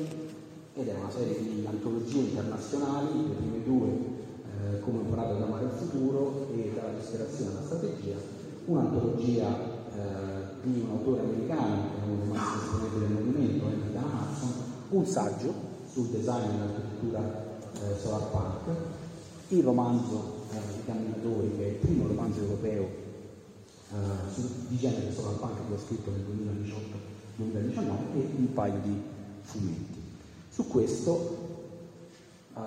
ed è una serie di antologie internazionali, le prime due eh, come imparato ad amare il futuro e dalla disperazione alla strategia, un'antologia eh, di un autore americano, che è massimi esponenti del movimento, Henry Dan Hudson, un saggio sul design dell'architettura eh, solar park, il romanzo eh, I camminatori, che è il primo romanzo europeo eh, su, di genere solar punk che ho scritto nel 2018-2019 e un paio di fumetti. Su questo eh,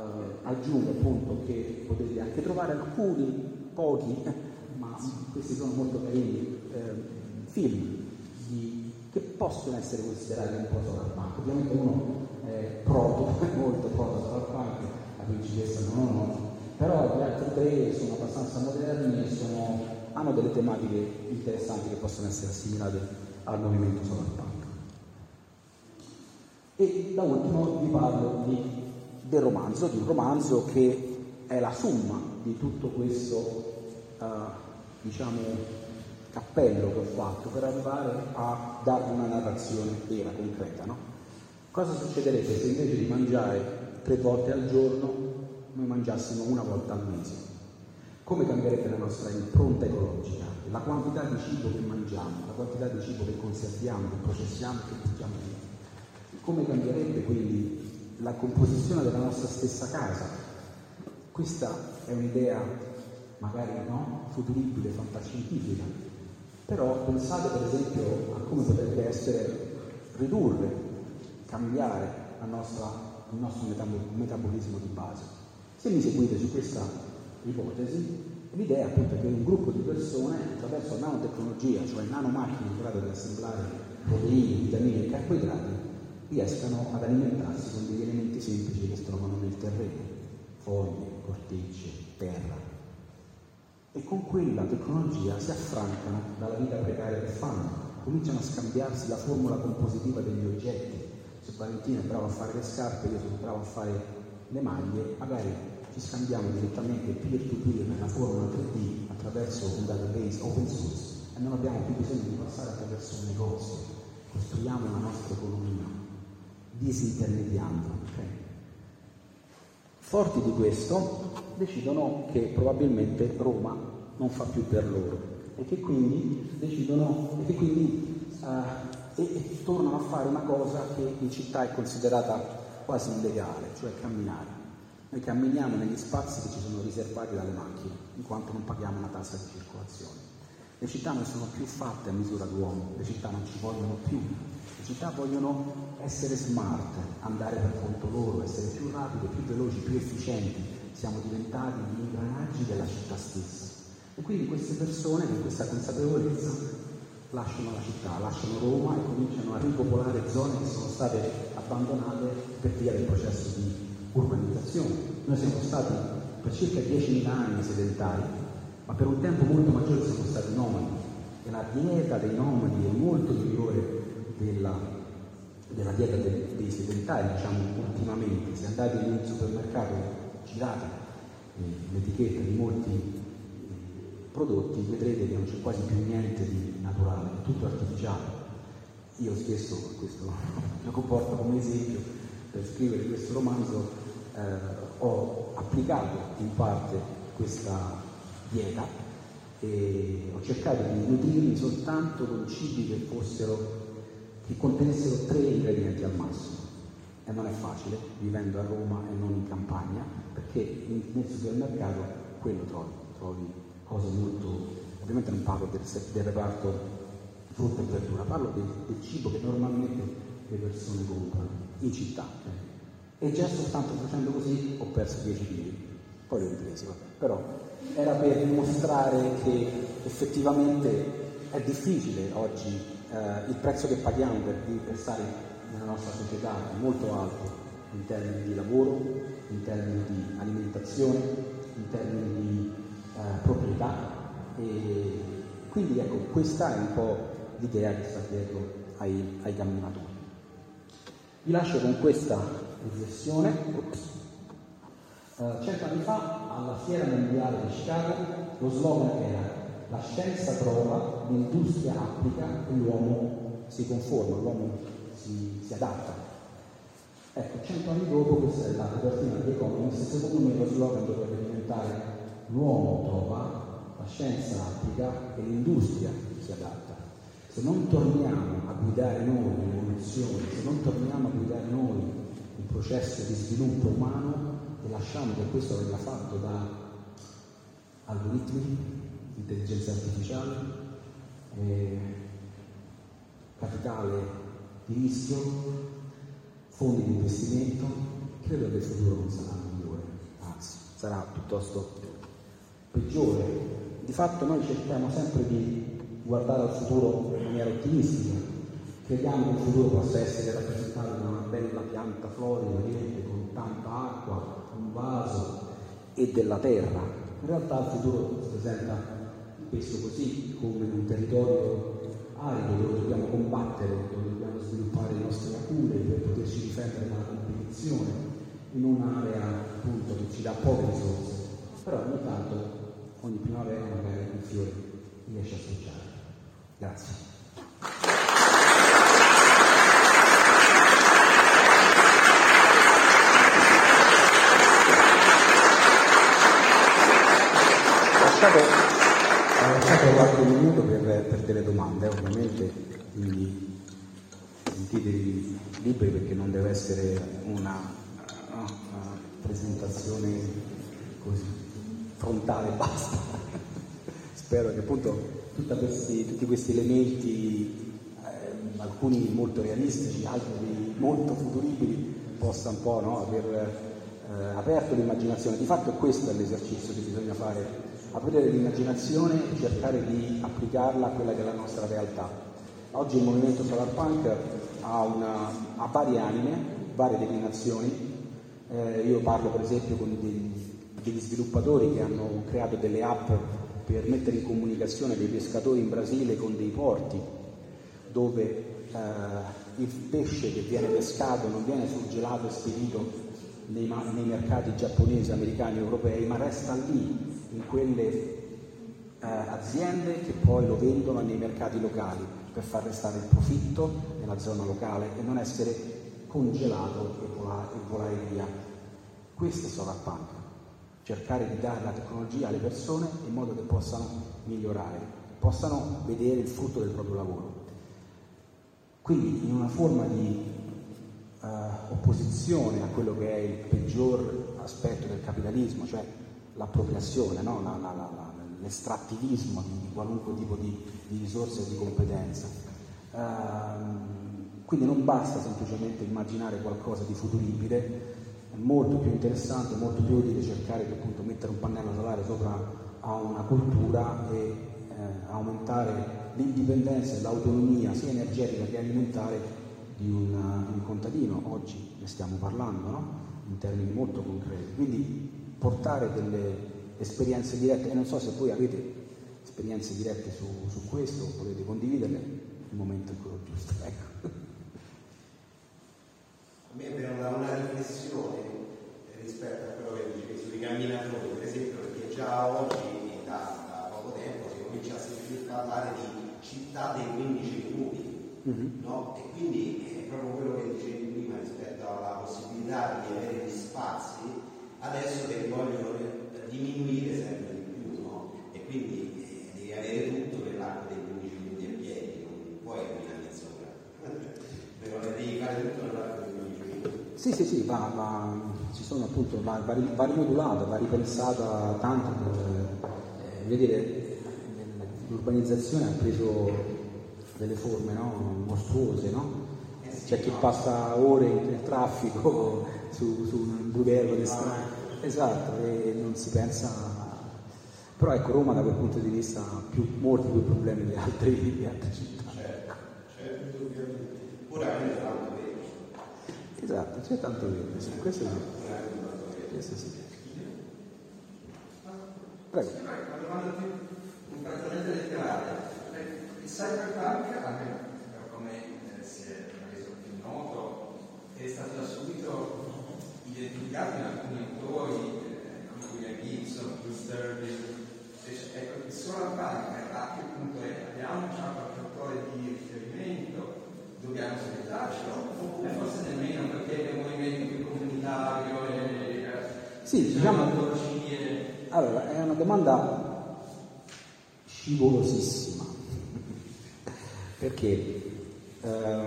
aggiungo appunto che potete anche trovare alcuni, pochi, ma questi sono molto carini, eh, film di, che possono essere considerati un po' solarpunk. Ovviamente uno è proto, molto proto solarpunk, la principessa non ho no, però gli altri tre sono abbastanza moderni e sono, hanno delle tematiche interessanti che possono essere assimilate al movimento solarpunk. E da ultimo vi parlo di, del romanzo, di un romanzo che è la somma di tutto questo, uh, diciamo, cappello che ho fatto per arrivare a darvi una narrazione vera, concreta. No? Cosa succederebbe se invece di mangiare tre volte al giorno noi mangiassimo una volta al mese? Come cambierebbe la nostra impronta ecologica? La quantità di cibo che mangiamo, la quantità di cibo che conserviamo, che processiamo, che buttiamo via? Come cambierebbe quindi la composizione della nostra stessa casa? Questa è un'idea magari no, futuribile, fantascientifica, però pensate per esempio a come potrebbe essere ridurre, cambiare nostra, il nostro metabolismo di base. Se mi seguite su questa ipotesi, l'idea appunto è che un gruppo di persone attraverso nanotecnologia, cioè nanomacchine in grado di assemblare proteine, vitamine e carboidrati, riescano ad alimentarsi con degli elementi semplici che si trovano nel terreno, foglie, cortecce, terra, e con quella tecnologia si affrancano dalla vita precaria che fanno, cominciano a scambiarsi la formula compositiva degli oggetti. Se Valentina è bravo a fare le scarpe, io sono bravo a fare le maglie, magari ci scambiamo direttamente peer to peer nella formula 3D attraverso un database open source e non abbiamo più bisogno di passare attraverso un negozio, costruiamo la nostra economia, disintermediando. Okay? Forti di questo, decidono che probabilmente Roma non fa più per loro e che quindi, decidono, e che quindi uh, e, e tornano a fare una cosa che in città è considerata quasi illegale, cioè camminare. Noi camminiamo negli spazi che ci sono riservati dalle macchine, in quanto non paghiamo una tassa di circolazione. Le città non sono più fatte a misura d'uomo, le città non ci vogliono più, le città vogliono essere smart, andare per conto loro, essere più rapide, più veloci, più efficienti. Siamo diventati gli ingranaggi della città stessa. E quindi queste persone con questa consapevolezza lasciano la città, lasciano Roma e cominciano a ripopolare zone che sono state abbandonate per via del processo di urbanizzazione. Noi siamo stati per circa 10.000 anni sedentari, ma per un tempo molto maggiore siamo stati nomadi e la dieta dei nomadi è molto migliore della, della dieta dei, dei sedentari, diciamo ultimamente. Se andate in un supermercato, girate eh, l'etichetta di molti eh, prodotti, vedrete che non c'è quasi più niente di naturale, è tutto artificiale. Io spesso, questo lo comporto come esempio, per scrivere questo romanzo eh, ho applicato in parte questa dieta e ho cercato di nutrirmi soltanto con cibi che fossero che contenessero tre ingredienti al massimo. E non è facile, vivendo a Roma e non in campagna, perché nel supermercato quello trovi, trovi cose molto... Ovviamente non parlo del, del reparto frutta e verdura, parlo del, del, cibo che normalmente le persone comprano in città. E già soltanto facendo così ho perso 10 kg, poi l'ho ripreso, però era per dimostrare che effettivamente è difficile oggi eh, il prezzo che paghiamo per, per stare nella nostra società è molto alto in termini di lavoro, in termini di alimentazione, in termini di eh, proprietà e quindi ecco questa è un po' l'idea che sta dietro ai, ai camminatori. Vi lascio con questa riflessione. Uh, cento anni fa alla Fiera Mondiale di Chicago lo slogan era la scienza trova, l'industria applica e l'uomo si conforma, l'uomo si, si adatta. Ecco, cento anni dopo questa è la copertina di Economist, secondo me lo slogan dovrebbe diventare l'uomo trova, la scienza applica e l'industria si adatta. Se non torniamo a guidare noi l'evoluzione, se non torniamo a guidare noi il processo di sviluppo umano e lasciamo che questo venga fatto da algoritmi, intelligenza artificiale, eh, capitale di rischio, fondi di investimento, credo che il futuro non sarà migliore, anzi sarà piuttosto peggiore. Di fatto noi cerchiamo sempre di guardare al futuro in maniera ottimistica, crediamo che il futuro possa essere rappresentato da una bella pianta florida, verde, con tanta acqua, vaso e della terra. In realtà il futuro si presenta spesso così come in un territorio arido dove dobbiamo combattere, dove dobbiamo sviluppare le nostre lacune per poterci difendere dalla competizione, in un'area appunto che ci dà poche risorse, però ogni tanto, ogni primavera magari un fiore riesce a sfociare. Grazie. Lasciate lasciato qualche minuto per, per delle domande, ovviamente, quindi sentitevi liberi perché non deve essere una, una presentazione così frontale basta. Spero che appunto questi, tutti questi elementi, eh, alcuni molto realistici, altri molto futuribili, possano un po' no, aver eh, aperto l'immaginazione. Di fatto questo è l'esercizio che bisogna fare aprire l'immaginazione e cercare di applicarla a quella che è la nostra realtà. Oggi il movimento solarpunk ha, una, ha varie anime, varie declinazioni. Eh, io parlo per esempio con degli, degli sviluppatori che hanno creato delle app per mettere in comunicazione dei pescatori in Brasile con dei porti dove eh, il pesce che viene pescato non viene surgelato e spedito nei, nei mercati giapponesi, americani, europei, ma resta lì in quelle eh, aziende che poi lo vendono nei mercati locali per far restare il profitto nella zona locale e non essere congelato e volare, e volare via. Questo è punk, cercare di dare la tecnologia alle persone in modo che possano migliorare, possano vedere il frutto del proprio lavoro. Quindi in una forma di uh, opposizione a quello che è il peggior aspetto del capitalismo, cioè l'appropriazione, no? la, la, la, l'estrattivismo di, di, qualunque tipo di, di risorse e di competenza. Uh, quindi non basta semplicemente immaginare qualcosa di futuribile, è molto più interessante, molto più utile cercare di appunto mettere un pannello solare sopra a una cultura e eh, aumentare l'indipendenza e l'autonomia sia energetica che alimentare di, una, di un contadino, oggi ne stiamo parlando, no? in termini molto concreti. Quindi portare delle esperienze dirette, e non so se voi avete esperienze dirette su, su questo, potete condividerle, il momento è quello giusto. Ecco. A me è una, una riflessione rispetto a quello che dicevi sui camminatori, per esempio, perché già oggi, da, da poco tempo, si comincia a sentire parlare di città dei 15 minuti Mm-hmm. No? E quindi è proprio quello che dicevi prima rispetto alla possibilità di avere gli spazi, adesso che vogliono diminuire sempre di più, no? E quindi eh, devi avere tutto nell'arco dei 15 minuti a piedi, non puoi camminare in sopra. Però devi fare tutto nell'arco dei 15 minuti. Sì, sì, sì, va, va, ci sono appunto, va, va, va rimodulata, va ripensata tanto. Eh, vedere, l'urbanizzazione ha preso delle forme no? mostruose, no? C'è chi passa ore nel traffico su, su un budello di strada, esatto, e non si pensa... Però ecco, Roma da quel punto di vista ha più, molti più problemi di, altri, di altre città. Certo, certo, indubbiamente. Pure anche tanto verde. Esatto, c'è tanto verde, sì, questo sì. Questo sì. Prego. Una domanda più un trattamento letterale cyberpunk, anche come eh, si è reso più noto, è stato da subito identificato in alcuni autori, eh, William Gibson, Bruce Durbin. Ecco, il solarpunk a che punto è? Abbiamo già qualche autore di riferimento, dobbiamo aspettarcelo, o forse nemmeno perché è un movimento più comunitario e... Sì, diciamo... Allora, è una domanda scivolosissima perché eh,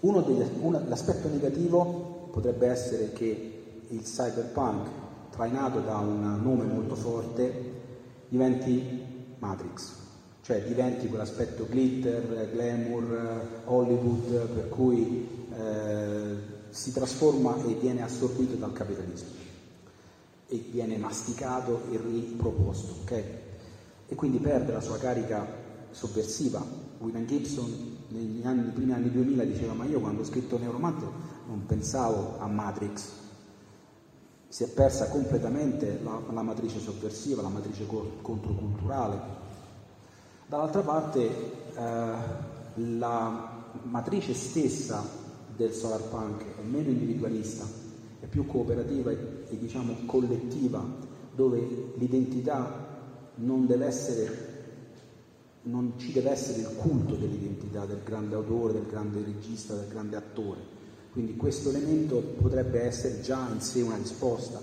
uno degli, uno, l'aspetto negativo potrebbe essere che il cyberpunk, trainato da un nome molto forte, diventi Matrix, cioè diventi quell'aspetto glitter, glamour, Hollywood, per cui eh, si trasforma e viene assorbito dal capitalismo. E viene masticato e riproposto, ok? E quindi perde la sua carica sovversiva. William Gibson negli anni, primi anni 2000 diceva ma io quando ho scritto Neuromante non pensavo a Matrix, si è persa completamente la, la matrice sovversiva, la matrice controculturale. Dall'altra parte eh, la matrice stessa del solar punk è meno individualista, è più cooperativa e, e diciamo collettiva, dove l'identità non deve essere non ci deve essere il culto dell'identità del grande autore, del grande regista, del grande attore. Quindi questo elemento potrebbe essere già in sé una risposta,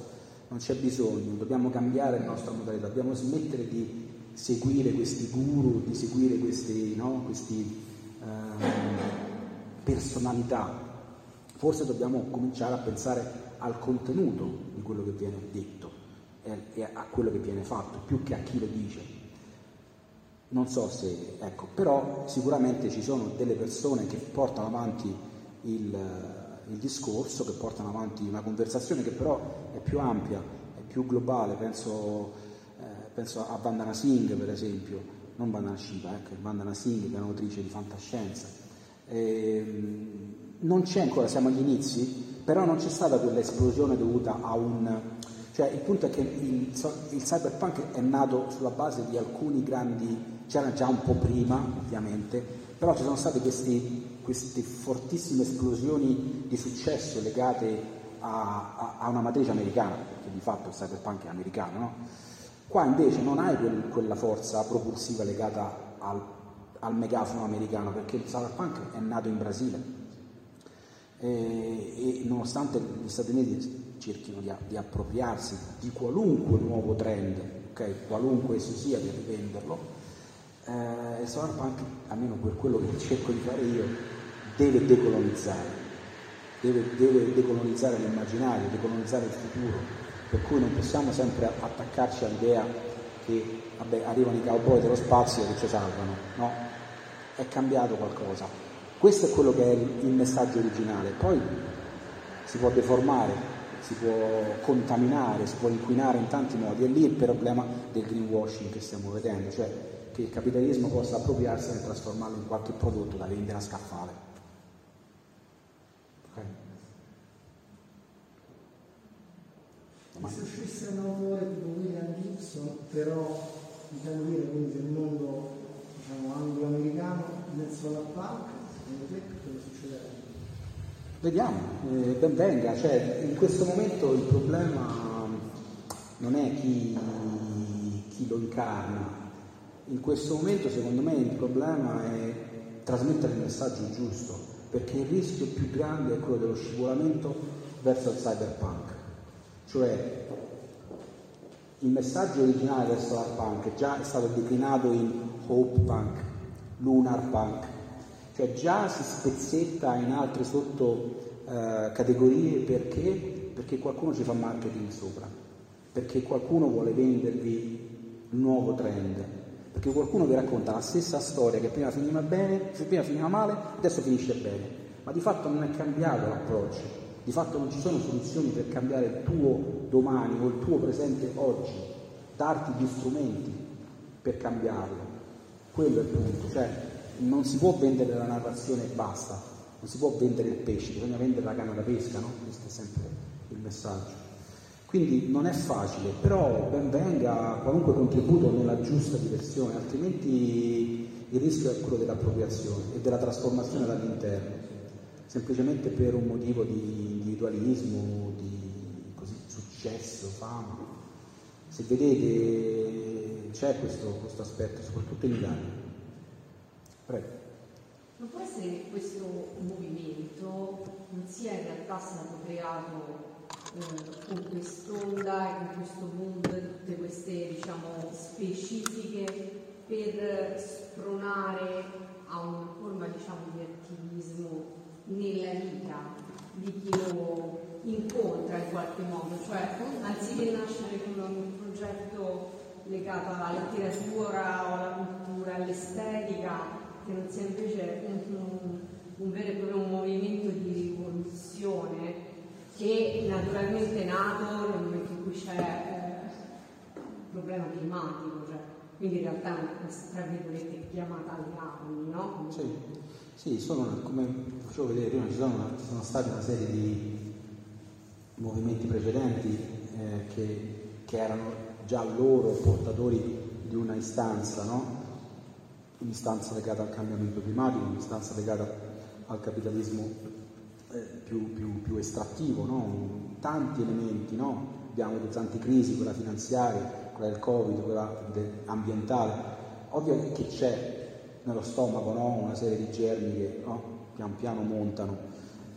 non c'è bisogno, dobbiamo cambiare la nostra modalità, dobbiamo smettere di seguire questi guru, di seguire queste no, eh, personalità. Forse dobbiamo cominciare a pensare al contenuto di quello che viene detto e a quello che viene fatto, più che a chi lo dice. Non so se, ecco, però sicuramente ci sono delle persone che portano avanti il, il discorso, che portano avanti una conversazione che però è più ampia, è più globale, penso, eh, penso a Vandana Singh per esempio, non Vandana Shiva, ecco, Vandana Singh che è un'autrice di fantascienza. Eh, non c'è ancora, siamo agli inizi, però non c'è stata quell'esplosione dovuta a un... Cioè il punto è che il, il cyberpunk è nato sulla base di alcuni grandi c'era già un po' prima ovviamente, però ci sono state questi, queste fortissime esplosioni di successo legate a, a, una matrice americana, perché di fatto il cyberpunk è americano, no? Qua invece non hai quel, quella forza propulsiva legata al, al, megafono americano, perché il cyberpunk è nato in Brasile e, e nonostante gli Stati Uniti cerchino di, di appropriarsi di qualunque nuovo trend, okay, qualunque esso sia, per rivenderlo, eh, il solar punk, almeno per quello che cerco di fare io, deve decolonizzare. deve, deve decolonizzare l'immaginario, decolonizzare il futuro, per cui non possiamo sempre attaccarci all'idea che vabbè, arrivano i cowboy dello spazio che ci salvano, no, è cambiato qualcosa. Questo è quello che è il messaggio originale, poi si può deformare, si può contaminare, si può inquinare in tanti modi, è lì il problema del greenwashing che stiamo vedendo, cioè che il capitalismo possa appropriarsene e trasformarlo in qualche prodotto da vendere a scaffale. Se uscisse un autore tipo William Gibson, però diciamo dire quindi del mondo diciamo, anglo-americano mezzo alla punk, secondo te cosa succederà? Vediamo, eh, ben venga, cioè in questo momento il problema non è chi, chi lo incarna, in questo momento secondo me il problema è trasmettere il messaggio giusto, perché il rischio più grande è quello dello scivolamento verso il cyberpunk, cioè il messaggio originale del solar punk già è stato declinato in hope punk, lunar punk, cioè già si spezzetta in altre sottocategorie eh, perché? Perché qualcuno ci fa marketing sopra, perché qualcuno vuole vendervi il nuovo trend, perché qualcuno vi racconta la stessa storia che prima finiva bene, prima finiva male, adesso finisce bene, ma di fatto non è cambiato l'approccio. Di fatto non ci sono soluzioni per cambiare il tuo domani o il tuo presente oggi, darti gli strumenti per cambiarlo. Quello è il punto, cioè non si può vendere la narrazione e basta, non si può vendere il pesce, bisogna vendere la canna da pesca, no? Questo è sempre il messaggio. Quindi non è facile, però ben venga qualunque contributo nella giusta direzione, altrimenti il rischio è quello dell'appropriazione e della trasformazione dall'interno semplicemente per un motivo di individualismo, di così, successo, fama. Se vedete c'è questo, questo aspetto, soprattutto in Italia. Prego. Non può essere che questo movimento non sia in realtà stato creato eh, con quest'onda e con questo boom, tutte queste diciamo, specifiche per spronare a una forma diciamo, di attivismo nella vita di chi lo incontra in qualche modo, cioè anziché nascere con un progetto legato alla letteratura o alla cultura, all'estetica, che non sia invece un, un, vero e proprio movimento di rivoluzione che naturalmente è nato nel momento in cui c'è eh, il problema climatico, cioè, quindi in realtà è una, chiamata alle armi, no? Sì. Sì, sono, come facevo vedere prima, ci sono, ci sono state una serie di movimenti precedenti eh, che, che, erano già loro portatori di una istanza, no? un'istanza legata al cambiamento climatico, un'istanza legata al capitalismo eh, più, più, più, estrattivo, no? tanti elementi, no? abbiamo tante crisi, quella finanziaria, quella del Covid, quella ambientale, ovvio che c'è nello stomaco no? una serie di germi che no? Pian piano montano,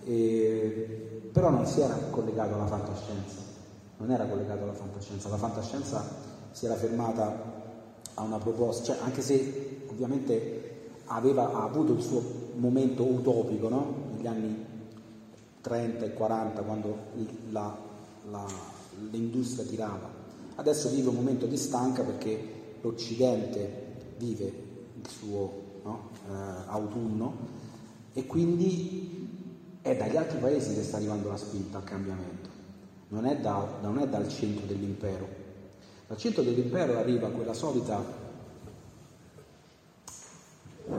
e, però non si era collegato alla fantascienza, non era collegato alla fantascienza, la fantascienza si era fermata a una proposta, cioè, anche se ovviamente aveva ha avuto il suo momento utopico no? negli anni 30 e 40 quando la, la, l'industria tirava. Adesso vive un momento di stanca perché l'Occidente vive il suo no? eh, autunno e quindi è dagli altri paesi che sta arrivando la spinta al cambiamento, non è, da, non è dal centro dell'impero. Dal centro dell'impero arriva quella solita,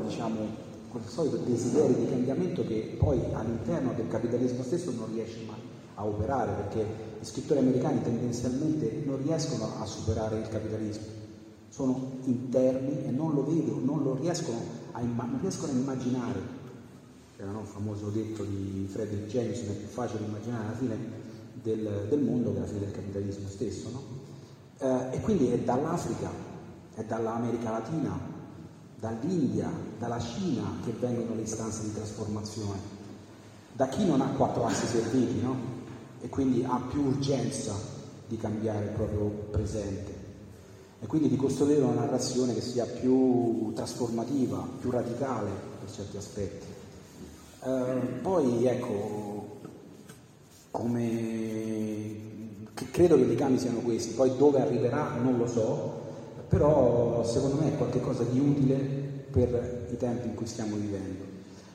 diciamo, quel solito desiderio di cambiamento che poi all'interno del capitalismo stesso non riesce mai a operare perché gli scrittori americani tendenzialmente non riescono a superare il capitalismo sono interni e non lo vedono, non non riescono a immaginare. Era no, il famoso detto di Frederick Jameson, è più facile immaginare la fine del, del mondo che la fine del capitalismo stesso. No? Eh, e quindi è dall'Africa, è dall'America Latina, dall'India, dalla Cina che vengono le istanze di trasformazione. Da chi non ha quattro assi serviti, no? E quindi ha più urgenza di cambiare il proprio presente e quindi di costruire una narrazione che sia più trasformativa, più radicale per certi aspetti. Eh, poi ecco, come credo che i legami siano questi, poi dove arriverà non lo so, però secondo me è qualcosa di utile per i tempi in cui stiamo vivendo,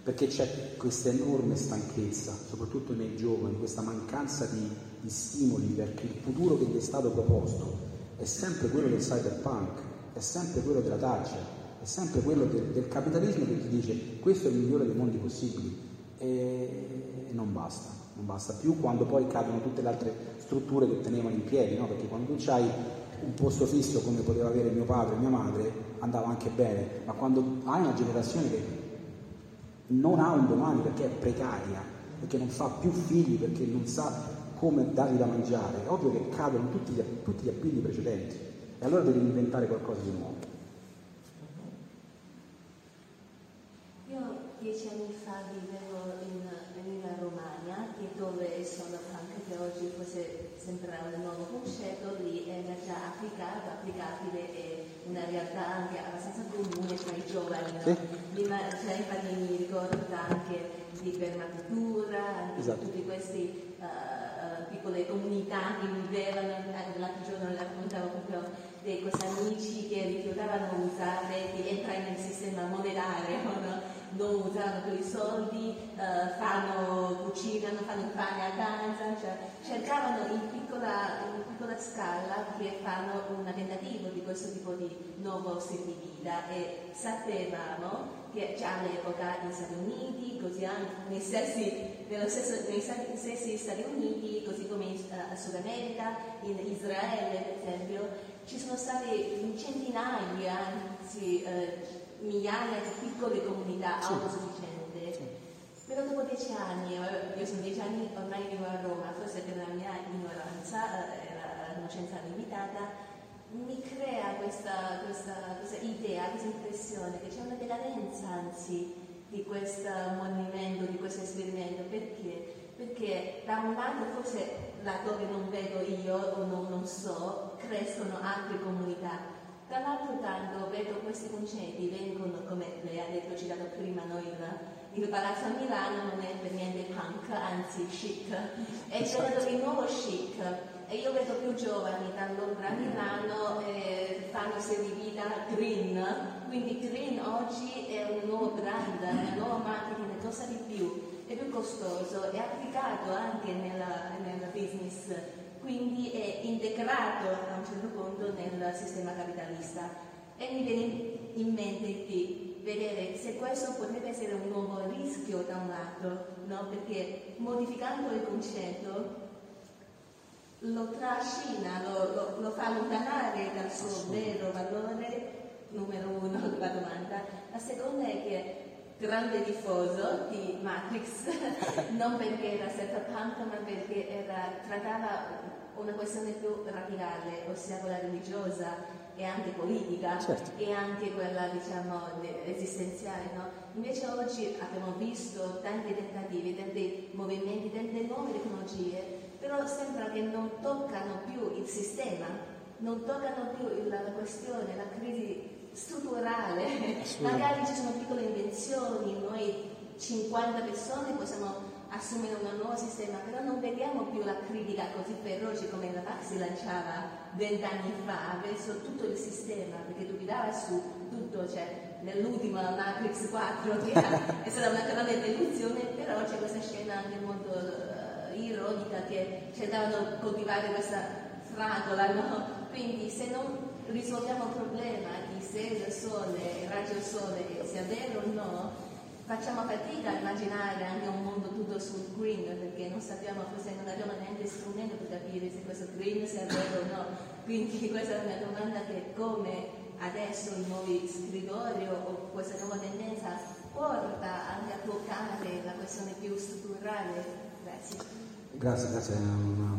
perché c'è questa enorme stanchezza, soprattutto nei giovani, questa mancanza di, di stimoli, perché il futuro che gli è stato proposto è sempre quello del cyberpunk, è sempre quello della Thatcher, è sempre quello del, del, capitalismo che ti dice questo è il migliore dei mondi possibili e non basta, non basta più quando poi cadono tutte le altre strutture che tenevano in piedi, no? perché quando tu hai un posto fisso come poteva avere mio padre e mia madre andava anche bene, ma quando hai una generazione che non ha un domani perché è precaria, perché non fa più figli, perché non sa come dargli da mangiare, è ovvio che cadono tutti gli, tutti gli appigli precedenti e allora devi inventare qualcosa di nuovo. Io dieci anni fa vivevo in Emilia Romagna, dove sono anche che oggi forse sembra un nuovo concetto, lì era già applicato, applicabile e una realtà anche abbastanza comune tra i giovani. No? Sì. Prima, cioè, infatti mi ricordo anche di permacultura, esatto. tutti questi uh, piccole comunità che vivevano, l'altro giorno raccontavo proprio di questi amici che rifiutavano di usare, di entrare nel sistema monetario, no? Non usano più i soldi, uh, fanno, cucinano, fanno il pane a casa, cioè cercavano in piccola, in piccola scala che fanno un tentativo di questo tipo di nuovo stile di vita. E sapevamo che già all'epoca negli Stati Uniti, così anche stessi, stesso, nei stessi Stati Uniti, così come in uh, Sud America, in Israele per esempio, ci sono state centinaia, anzi uh, migliaia di piccole comunità sì. autosufficienti. Sì. Però dopo dieci anni, eh, io sono dieci anni ormai vivo a Roma, forse per la mia ignoranza eh, la conoscenza limitata, mi crea questa, questa, questa idea, questa impressione che c'è una decadenza anzi di questo movimento, di questo esperimento. Perché? Perché da un lato forse laddove non vedo io o non, non so, crescono altre comunità Dall'altro tanto vedo questi concetti vengono, come lei ha detto, citato prima noi, il palazzo a Milano non è per niente punk, anzi chic, è esatto. il nuovo chic. E io vedo più giovani da Londra a Milano eh, fanno stile di vita green, quindi green oggi è un nuovo brand, è un nuovo marketing, costa di più, è più costoso, è applicato anche nella, nel business quindi è integrato a un certo punto nel sistema capitalista. E mi viene in mente di vedere se questo potrebbe essere un nuovo rischio da un lato, no? perché modificando il concetto lo trascina, lo, lo, lo fa allontanare dal suo vero valore, numero uno, la domanda. La seconda è che grande tifoso di Matrix, non perché era cyberpunk, ma perché era, trattava una questione più radicale, ossia quella religiosa e anche politica certo. e anche quella diciamo esistenziale. No? Invece oggi abbiamo visto tanti tentativi, tanti movimenti, tante nuove tecnologie, però sembra che non toccano più il sistema, non toccano più la questione, la crisi strutturale. Magari ci sono piccole invenzioni, noi 50 persone possiamo assumere un nuovo sistema, però non vediamo più la critica così feroce come la Pax lanciava vent'anni fa verso tutto il sistema, perché dubitava su tutto, cioè nell'ultima Matrix 4 che è stata una grande delusione, però c'è questa scena anche molto uh, ironica che cercavano di coltivare questa fragola, no? Quindi se non risolviamo il problema il sole, il raggio sole sia vero o no, facciamo fatica a immaginare anche un mondo tutto sul green perché non sappiamo, forse non abbiamo neanche strumento per capire se questo green sia vero o no. Quindi questa è una domanda che come adesso i nuovi scrittori o questa nuova tendenza porta anche a toccare la questione più strutturale. Grazie. Grazie, grazie, è una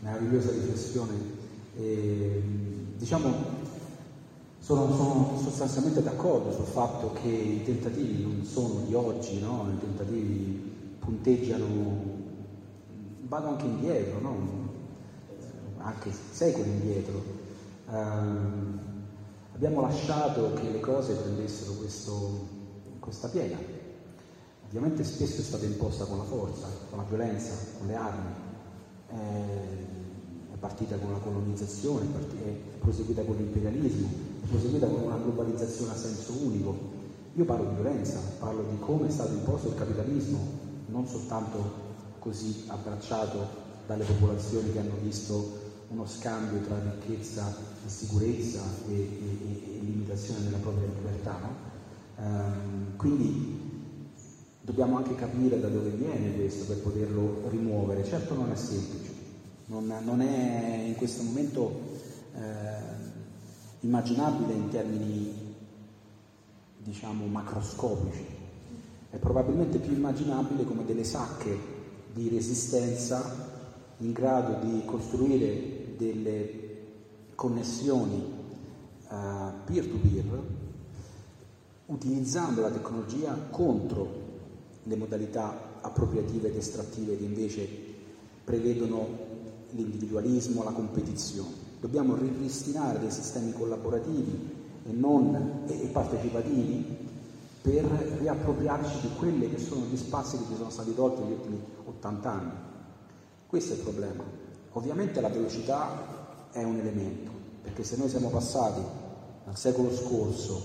meravigliosa riflessione. E, diciamo, sono, sono, sostanzialmente d'accordo sul fatto che i tentativi non sono di oggi, no? i tentativi punteggiano, vado anche indietro, no? anche secoli indietro. Uh, abbiamo lasciato che le cose prendessero questo, questa piega. Ovviamente spesso è stata imposta con la forza, con la violenza, con le armi, è partita con la colonizzazione, è proseguita con l'imperialismo, è proseguita con una globalizzazione a senso unico. Io parlo di violenza, parlo di come è stato imposto il capitalismo, non soltanto così abbracciato dalle popolazioni che hanno visto uno scambio tra ricchezza e sicurezza e, e, e limitazione della propria libertà. No? Um, quindi dobbiamo anche capire da dove viene questo per poterlo rimuovere. Certo non è semplice, non, non è in questo momento eh, immaginabile in termini diciamo macroscopici, è probabilmente più immaginabile come delle sacche di resistenza in grado di costruire delle connessioni uh, peer-to-peer utilizzando la tecnologia contro le modalità appropriative ed estrattive che invece prevedono l'individualismo, la competizione. Dobbiamo ripristinare dei sistemi collaborativi e, non, e partecipativi per riappropriarci di quelli che sono gli spazi che ci sono stati tolti negli ultimi 80 anni. Questo è il problema. Ovviamente la velocità è un elemento, perché se noi siamo passati dal secolo scorso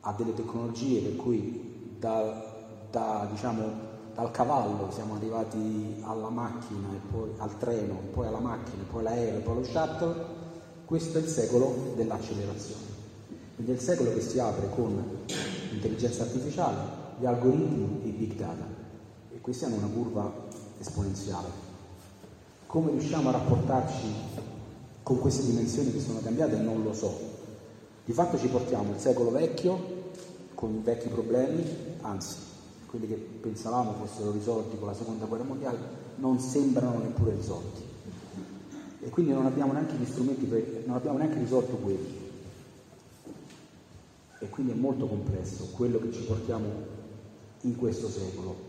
a delle tecnologie per cui da, da, diciamo, dal cavallo siamo arrivati alla macchina poi al treno, poi alla macchina, poi all'aereo, poi allo shuttle, questo è il secolo dell'accelerazione. Quindi è il secolo che si apre con l'intelligenza artificiale, gli algoritmi e i big data. E questi hanno una curva esponenziale. Come riusciamo a rapportarci con queste dimensioni che sono cambiate non lo so. Di fatto ci portiamo il secolo vecchio con vecchi problemi, anzi quelli che pensavamo fossero risolti con la seconda guerra mondiale non sembrano neppure risolti. E quindi non abbiamo neanche gli strumenti per, non abbiamo neanche risolto quelli. E quindi è molto complesso quello che ci portiamo in questo secolo.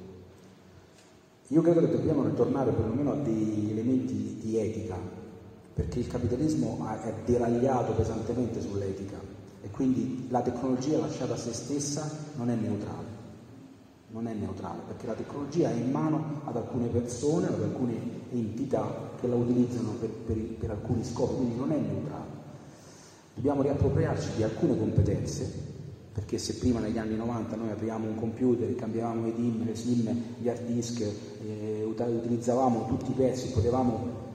Io credo che dobbiamo ritornare perlomeno a degli elementi di etica, perché il capitalismo è deragliato pesantemente sull'etica e quindi la tecnologia lasciata a se stessa non è neutrale. Non è neutrale, perché la tecnologia è in mano ad alcune persone, ad alcune entità che la utilizzano per, per, per alcuni scopi, quindi non è neutrale. Dobbiamo riappropriarci di alcune competenze perché se prima negli anni 90 noi apriamo un computer, cambiavamo i DIM, le SIM, gli hard disk, eh, utilizzavamo tutti i pezzi, potevamo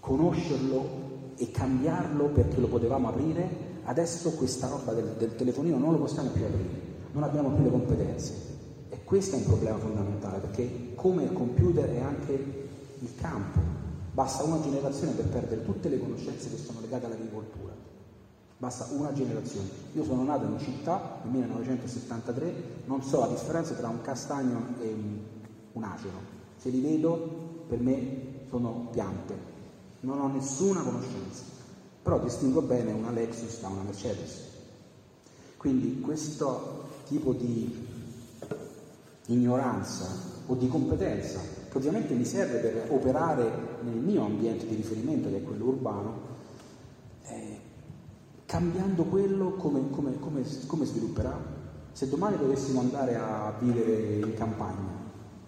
conoscerlo e cambiarlo perché lo potevamo aprire, adesso questa roba del, del telefonino non lo possiamo più aprire, non abbiamo più le competenze. E questo è un problema fondamentale perché come il computer è anche il campo, basta una generazione per perdere tutte le conoscenze che sono legate all'agricoltura Basta una generazione. Io sono nato in città nel 1973, non so la differenza tra un castagno e un acero. Se li vedo, per me sono piante. Non ho nessuna conoscenza. Però distingo bene una Lexus da una Mercedes. Quindi questo tipo di ignoranza o di competenza, che ovviamente mi serve per operare nel mio ambiente di riferimento, che è quello urbano, cambiando quello come, come, come, come svilupperà? Se domani dovessimo andare a vivere in campagna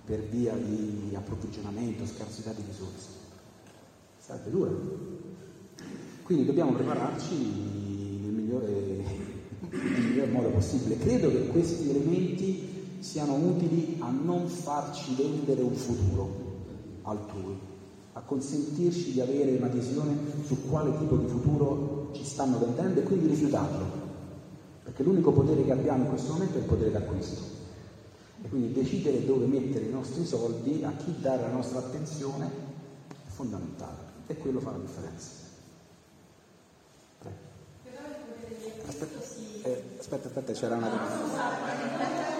per via di approvvigionamento, scarsità di risorse, sarebbe dura. Quindi dobbiamo prepararci nel migliore, nel miglior modo possibile. Credo che questi elementi siano utili a non farci vendere un futuro altrui a consentirci di avere una visione su quale tipo di futuro ci stanno vendendo e quindi rifiutarlo. Perché l'unico potere che abbiamo in questo momento è il potere d'acquisto. E quindi decidere dove mettere i nostri soldi, a chi dare la nostra attenzione, è fondamentale. E quello fa la differenza. Aspetta, eh, aspetta, aspetta, c'era una domanda.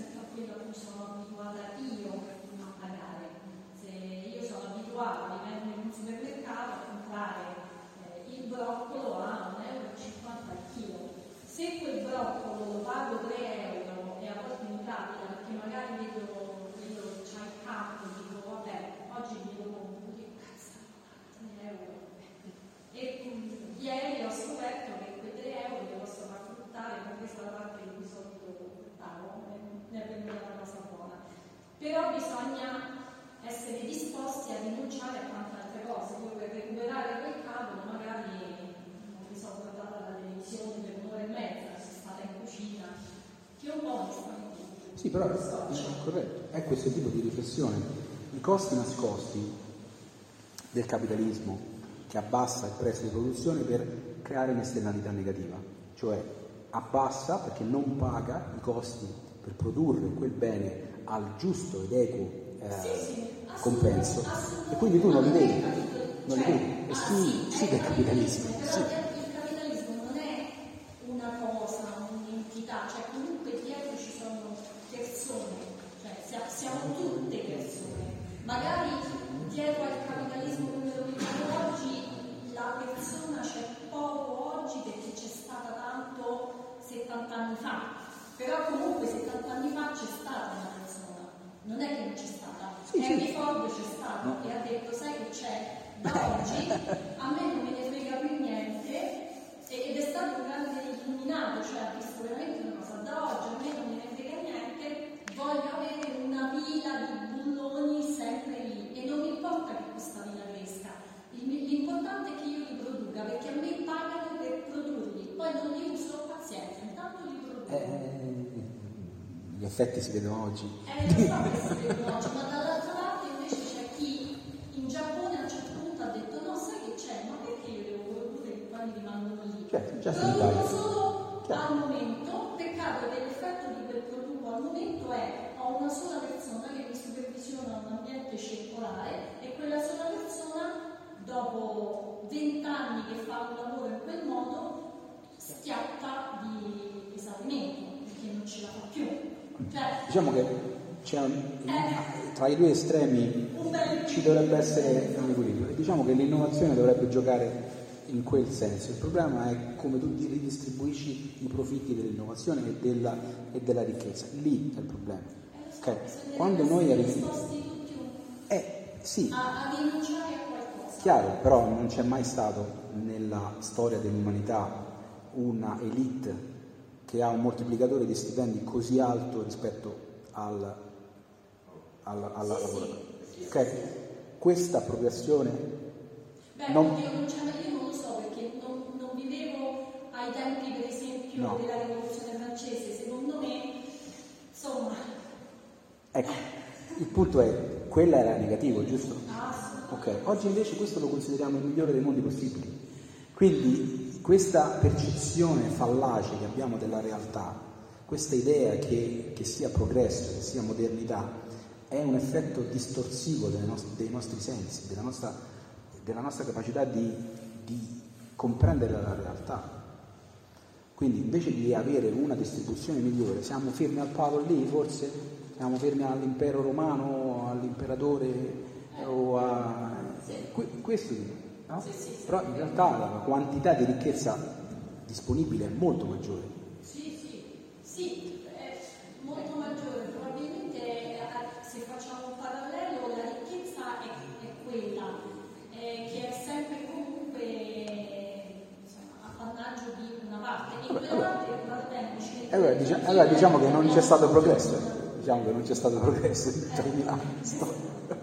abituata io a pagare. Se io sono abituata, vivendo in un supermercato, a comprare eh, il broccolo a 1,50 euro al chilo. Se quel broccolo lo pago 3 euro e a volte mi capita perché magari vedo che c'ha il campo e dico vabbè, oggi mi lo compro, che cazzo, 3 euro. E mm, ieri ho scoperto che quei 3 euro li posso far fruttare con questa parte di cui solito fruttavo, ne è venuta una cosa buona. Però bisogna essere disposti a rinunciare a tante altre cose. Per recuperare quel cavolo magari non mi sono guardata la televisione per un'ora e mezza, sono stata in cucina, che un po' mi sta Sì, però è corretto, è questo tipo di riflessione. I costi nascosti del capitalismo che abbassa il prezzo di produzione per creare un'esternalità negativa, cioè abbassa perché non paga i costi per produrre quel bene al giusto ed equo eh, compenso e quindi tu non li vedi, non li vedi, e sì, sì che è capitalismo, sì. Stata. Henry Ford c'è stato e ha detto sai che c'è da oggi, a me non me ne frega più niente ed è stato un grande illuminato, cioè ha visto veramente una cosa, da oggi a me non me ne frega niente, voglio avere una villa di bulloni sempre lì e non mi importa che questa villa cresca, l'importante è che io li produca perché a me pagano per produrli, poi non li uso, pazienza, intanto li produco. Eh, gli effetti si vedono oggi. Eh, lo so che si vedono oggi, ma dall'altra parte invece c'è chi in Giappone a un certo punto ha detto no, sai che c'è, ma perché io devo produrre che poi mi rimangono lì? Certo, già si Produco solo al momento, peccato che l'effetto di quel produco al momento è ho una sola persona che mi supervisiona un ambiente circolare e quella sola persona dopo 20 anni che fa un lavoro in quel modo schiatta di esaurimento perché non ce la fa più. Diciamo che tra i due estremi ci dovrebbe essere un equilibrio. Diciamo che l'innovazione dovrebbe giocare in quel senso. Il problema è come tu ridistribuisci i profitti dell'innovazione e della, e della ricchezza. Lì è il problema. Ok? Quando noi arriviamo... Eh, sì, a rinunciare a qualcosa. Chiaro, però non c'è mai stato nella storia dell'umanità una elite che ha un moltiplicatore di stipendi così alto rispetto al, al, alla lavorazione. Ok? Questa appropriazione Beh, non- oddio, non c'è- io non lo so perché non, non vivevo ai tempi, per esempio, No. della rivoluzione francese. Secondo me, insomma, Ecco, il punto è, quella era negativo, giusto? assolutamente. Ok, oggi invece questo lo consideriamo il migliore dei mondi possibili. Quindi questa percezione fallace che abbiamo della realtà, questa idea che, che sia progresso, che sia modernità, è un effetto distorsivo delle nost- dei nostri sensi, della nostra, della nostra capacità di, di comprendere la realtà. Quindi invece di avere una distribuzione migliore, siamo fermi al palo lì forse? Siamo fermi all'impero romano, all'imperatore eh, o a... que- questo no? Però in realtà la quantità di ricchezza disponibile è molto maggiore. Sì, sì, sì, è molto maggiore. Probabilmente eh, se facciamo un parallelo la ricchezza è, è quella, eh, che è sempre comunque insomma, appannaggio di una parte. E quella parte va allora, dicia- allora diciamo che non c'è stato progresso, eh. diciamo che non c'è stato progresso in tutta l'anno.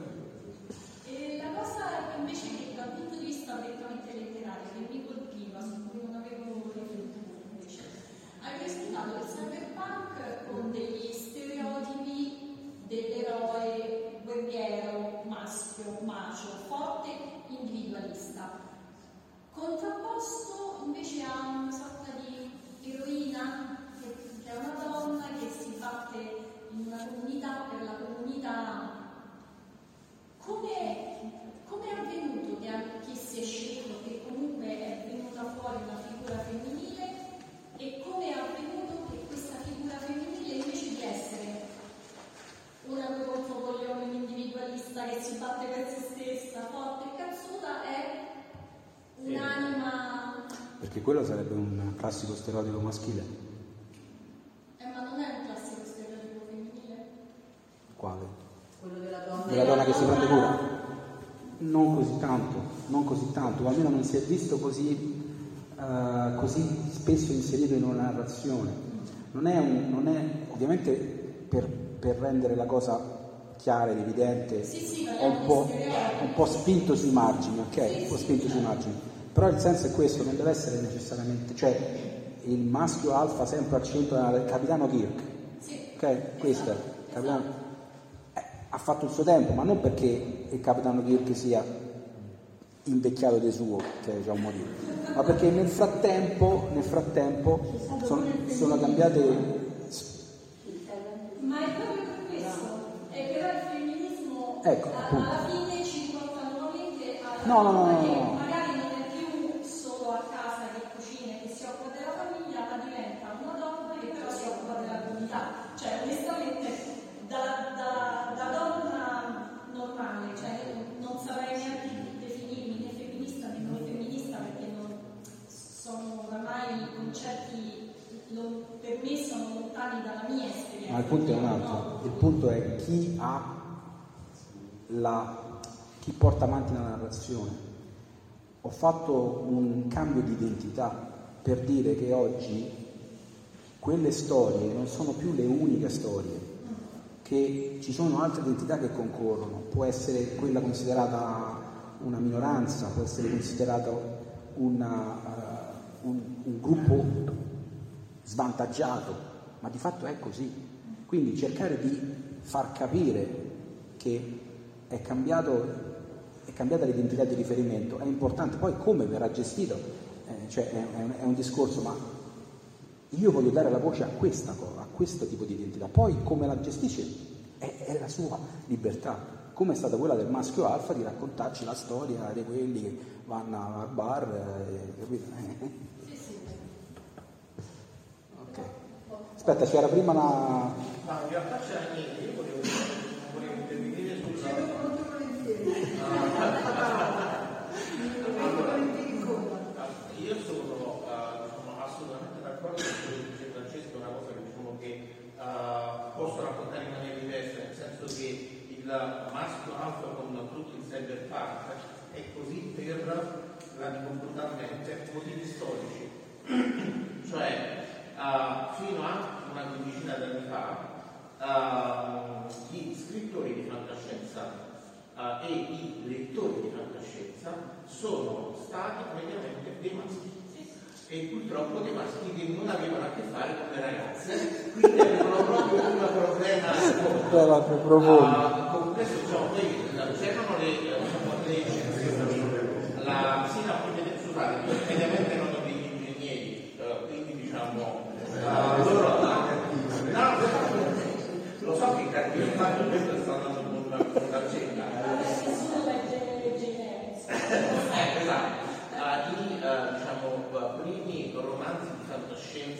Stereotipo maschile. Eh, ma non è un classico stereotipo femminile? Quale? Quello della donna. Della donna che si prende cura? Non così tanto, non così tanto, o almeno non si è visto così, eh, così spesso inserito in una narrazione. Non è, un, non è ovviamente per, per rendere la cosa chiara ed evidente, Sì, sì, è un po', un po' spinto sui margini, ok? Un po' spinto sui margini. Però il senso è questo, non deve essere necessariamente, cioè il maschio alfa sempre al centro del capitano Kirk. Ok? Questo è. Capitano, eh, ha fatto il suo tempo, ma non perché il capitano Kirk sia invecchiato di suo, che è già un motivo, ma perché nel frattempo, nel frattempo sono, sono cambiate Ma è proprio per questo. Però il femminismo Ecco, appunto. alla fine ci riporta nuovamente alla No, no, no, no, punto è un altro, il punto è chi ha la, chi porta avanti la narrazione. Ho fatto un cambio di identità per dire che oggi quelle storie non sono più le uniche storie, che ci sono altre identità che concorrono, può essere quella considerata una minoranza, può essere considerata una, eh, un, un gruppo svantaggiato, ma di fatto è così. Quindi cercare di far capire che è, cambiato, è cambiata l'identità di riferimento è importante, poi come verrà gestito, eh, cioè è, è un, è un discorso, ma io voglio dare la voce a questa cosa, a questo tipo di identità, poi come la gestisce? È, è la sua libertà, come è stata quella del maschio alfa di raccontarci la storia di quelli che vanno al bar, eh, capito? Ok. Aspetta, c'era prima una... Ma in realtà c'era niente, io volevo, volevo intervenire sulla... Io sono eh, diciamo, assolutamente d'accordo con quello che dice Francesco, una cosa che, diciamo, che eh, posso raccontare in maniera diversa, nel senso che il maschio alfa con tutto il cyber park è così per la comportamento motivi storici. cioè, eh, fino a una quindicina d'anni fa, eh, gli scrittori di fantascienza eh, e i lettori di fantascienza sono stati mediamente dei maschi e purtroppo dei maschi che non avevano a che fare con le ragazze, quindi avevano proprio un problema. Ah, con questo diciamo, c'erano le, le eccezioni. La, quindi, scusate, mediamente non ho degli ingegneri, quindi diciamo eh, loro no, lo so che cartiere fanno questo sta andando con una, con una cena. Nessuno legge genere. Eh, esatto. Ah, I eh, diciamo, eh, primi romanzi di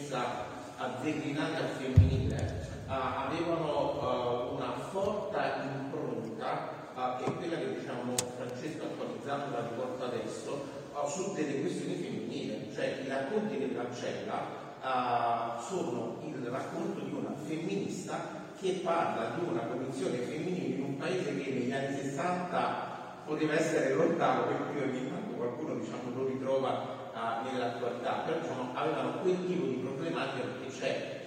fantascienza azzeclinati al femminile ah, avevano eh, una forte impronta ah, che è quella che diciamo, Francesco attualizzando la riporta adesso su delle questioni femminili, cioè i racconti di Cancella ah, sono il racconto di una femminista che parla di una condizione femminile in un paese che negli anni 60 poteva essere lontano, per cui ogni tanto qualcuno diciamo, lo ritrova nell'attualità, però diciamo, avevano quel tipo di problematica perché c'è,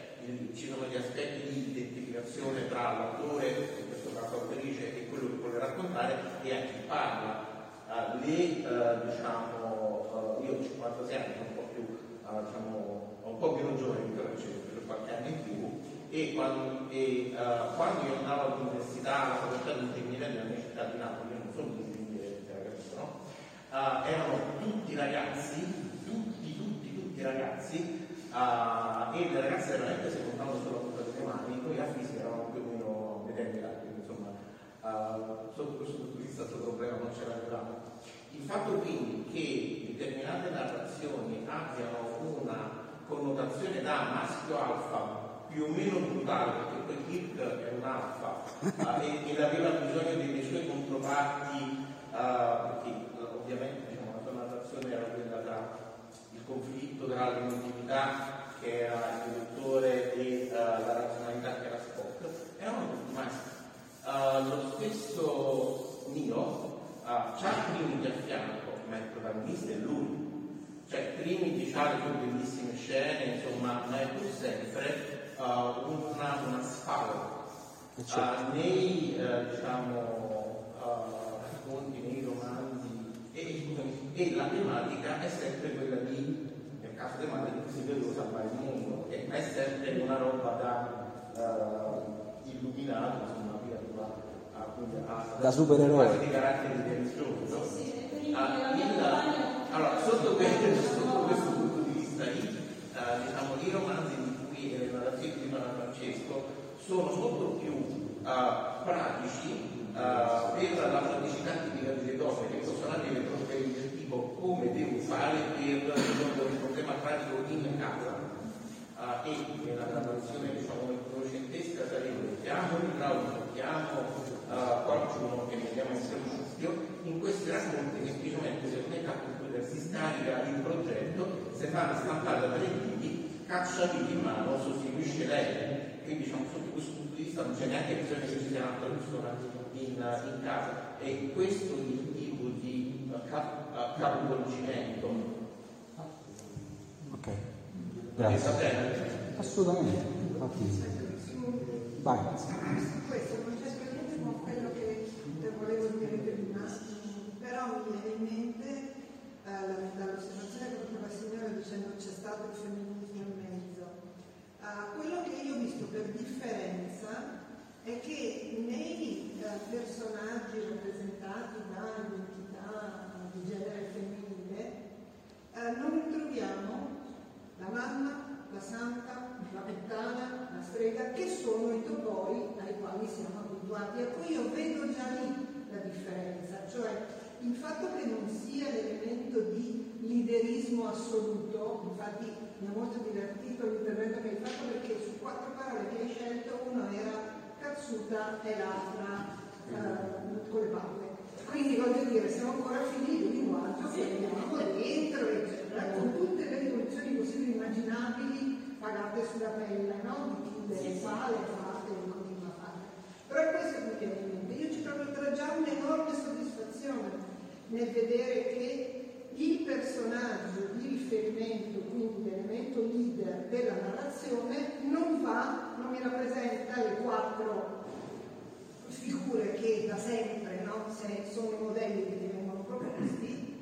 ci sono gli aspetti di identificazione tra l'autore, in questo caso l'autrice, e quello che vuole raccontare e a chi parla. Ah, le, eh, diciamo, eh, io ho 56 anni, sono un po' più, diciamo, un po' meno giovane di Francesco, per qualche anno in più, e quando, e, eh, quando io andavo all'università, alla facoltà di ingegneria nella mia città di Napoli, io non sono un ingegnere, no? Erano tutti ragazzi, ragazzi, ah, e le ragazze veramente si contavano sulla punta delle mani, noi a fisica più o meno vedenti quindi insomma, ah, sotto questo punto di vista questo problema non ce l'avevamo. Il fatto quindi che determinate narrazioni abbiano una connotazione da maschio alfa più o meno brutale, perché poi Kirk è un alfa, uh, ed aveva bisogno delle sue controparti, uh, perché ovviamente diciamo, la sua narrazione era quella tra il conflitto tra l'emotività che era il dottore e la razionalità che era Spock, erano tutti maschi. lo stesso Neo ha Trimiti a fianco, ma il protagonista è lui. Cioè Trimiti ha le sue bellissime scene, insomma, ma è pur sempre uh, una, una spalla. Uh, nei uh, diciamo, racconti, nei romanzi, e, e la tematica è sempre quella di, caso tematica, si vede salvare il mondo, e è sempre una roba da illuminato, insomma, via da supereroe. di carattere religioso ah, allora sotto questo, sotto questo, punto di vista lì uh, diciamo i romanzi di cui le narrazioni di Don Francesco sono molto più uh, pratici uh, per la praticità tipica delle donne che possono avere problemi del tipo come devo fare pratico in casa e nella narrazione diciamo neurocentesca sarebbe chiamo il idraulico chiamo uh, qualcuno che mettiamo in servizio, in questi racconti semplicemente se un'età con cui si scarica il progetto, se fa stampare da tre diti, caccia in mano, sostituisce lei. Quindi diciamo, sotto questo punto di vista non c'è neanche bisogno che ci sia un'altra persona in, in casa. E questo è il tipo di uh, capovolgimento. Grazie. Assolutamente. Vai. però mi viene in mente eh, dall'osservazione che faceva il signore dicendo che c'è stato il femminismo in mezzo. Uh, quello che io ho visto per differenza è che nei uh, personaggi rappresentati da identità di genere femminile uh, non troviamo la mamma, la santa, la puttana, la strega, che sono i topoi ai quali siamo abituati. E poi io vedo già lì la differenza, cioè il fatto che non sia l'elemento di liderismo assoluto, infatti mi ha molto divertito l'intervento che hai fatto perché su quattro parole che hai scelto una era cazzuta e l'altra eh, con le palle. Quindi voglio dire, siamo ancora di un linguaggio che abbiamo dentro, eccetera, con tutte le rivoluzioni possibili immaginabili pagate sulla pelle, no? Di chi le fa, le fa e continua a fare. Però è questo che mi viene in mente. Io ci trovo già un'enorme soddisfazione nel vedere che il personaggio di riferimento, quindi l'elemento leader della narrazione, non va, non mi rappresenta le quattro figure che da sempre no? sono i modelli che ti vengono proposti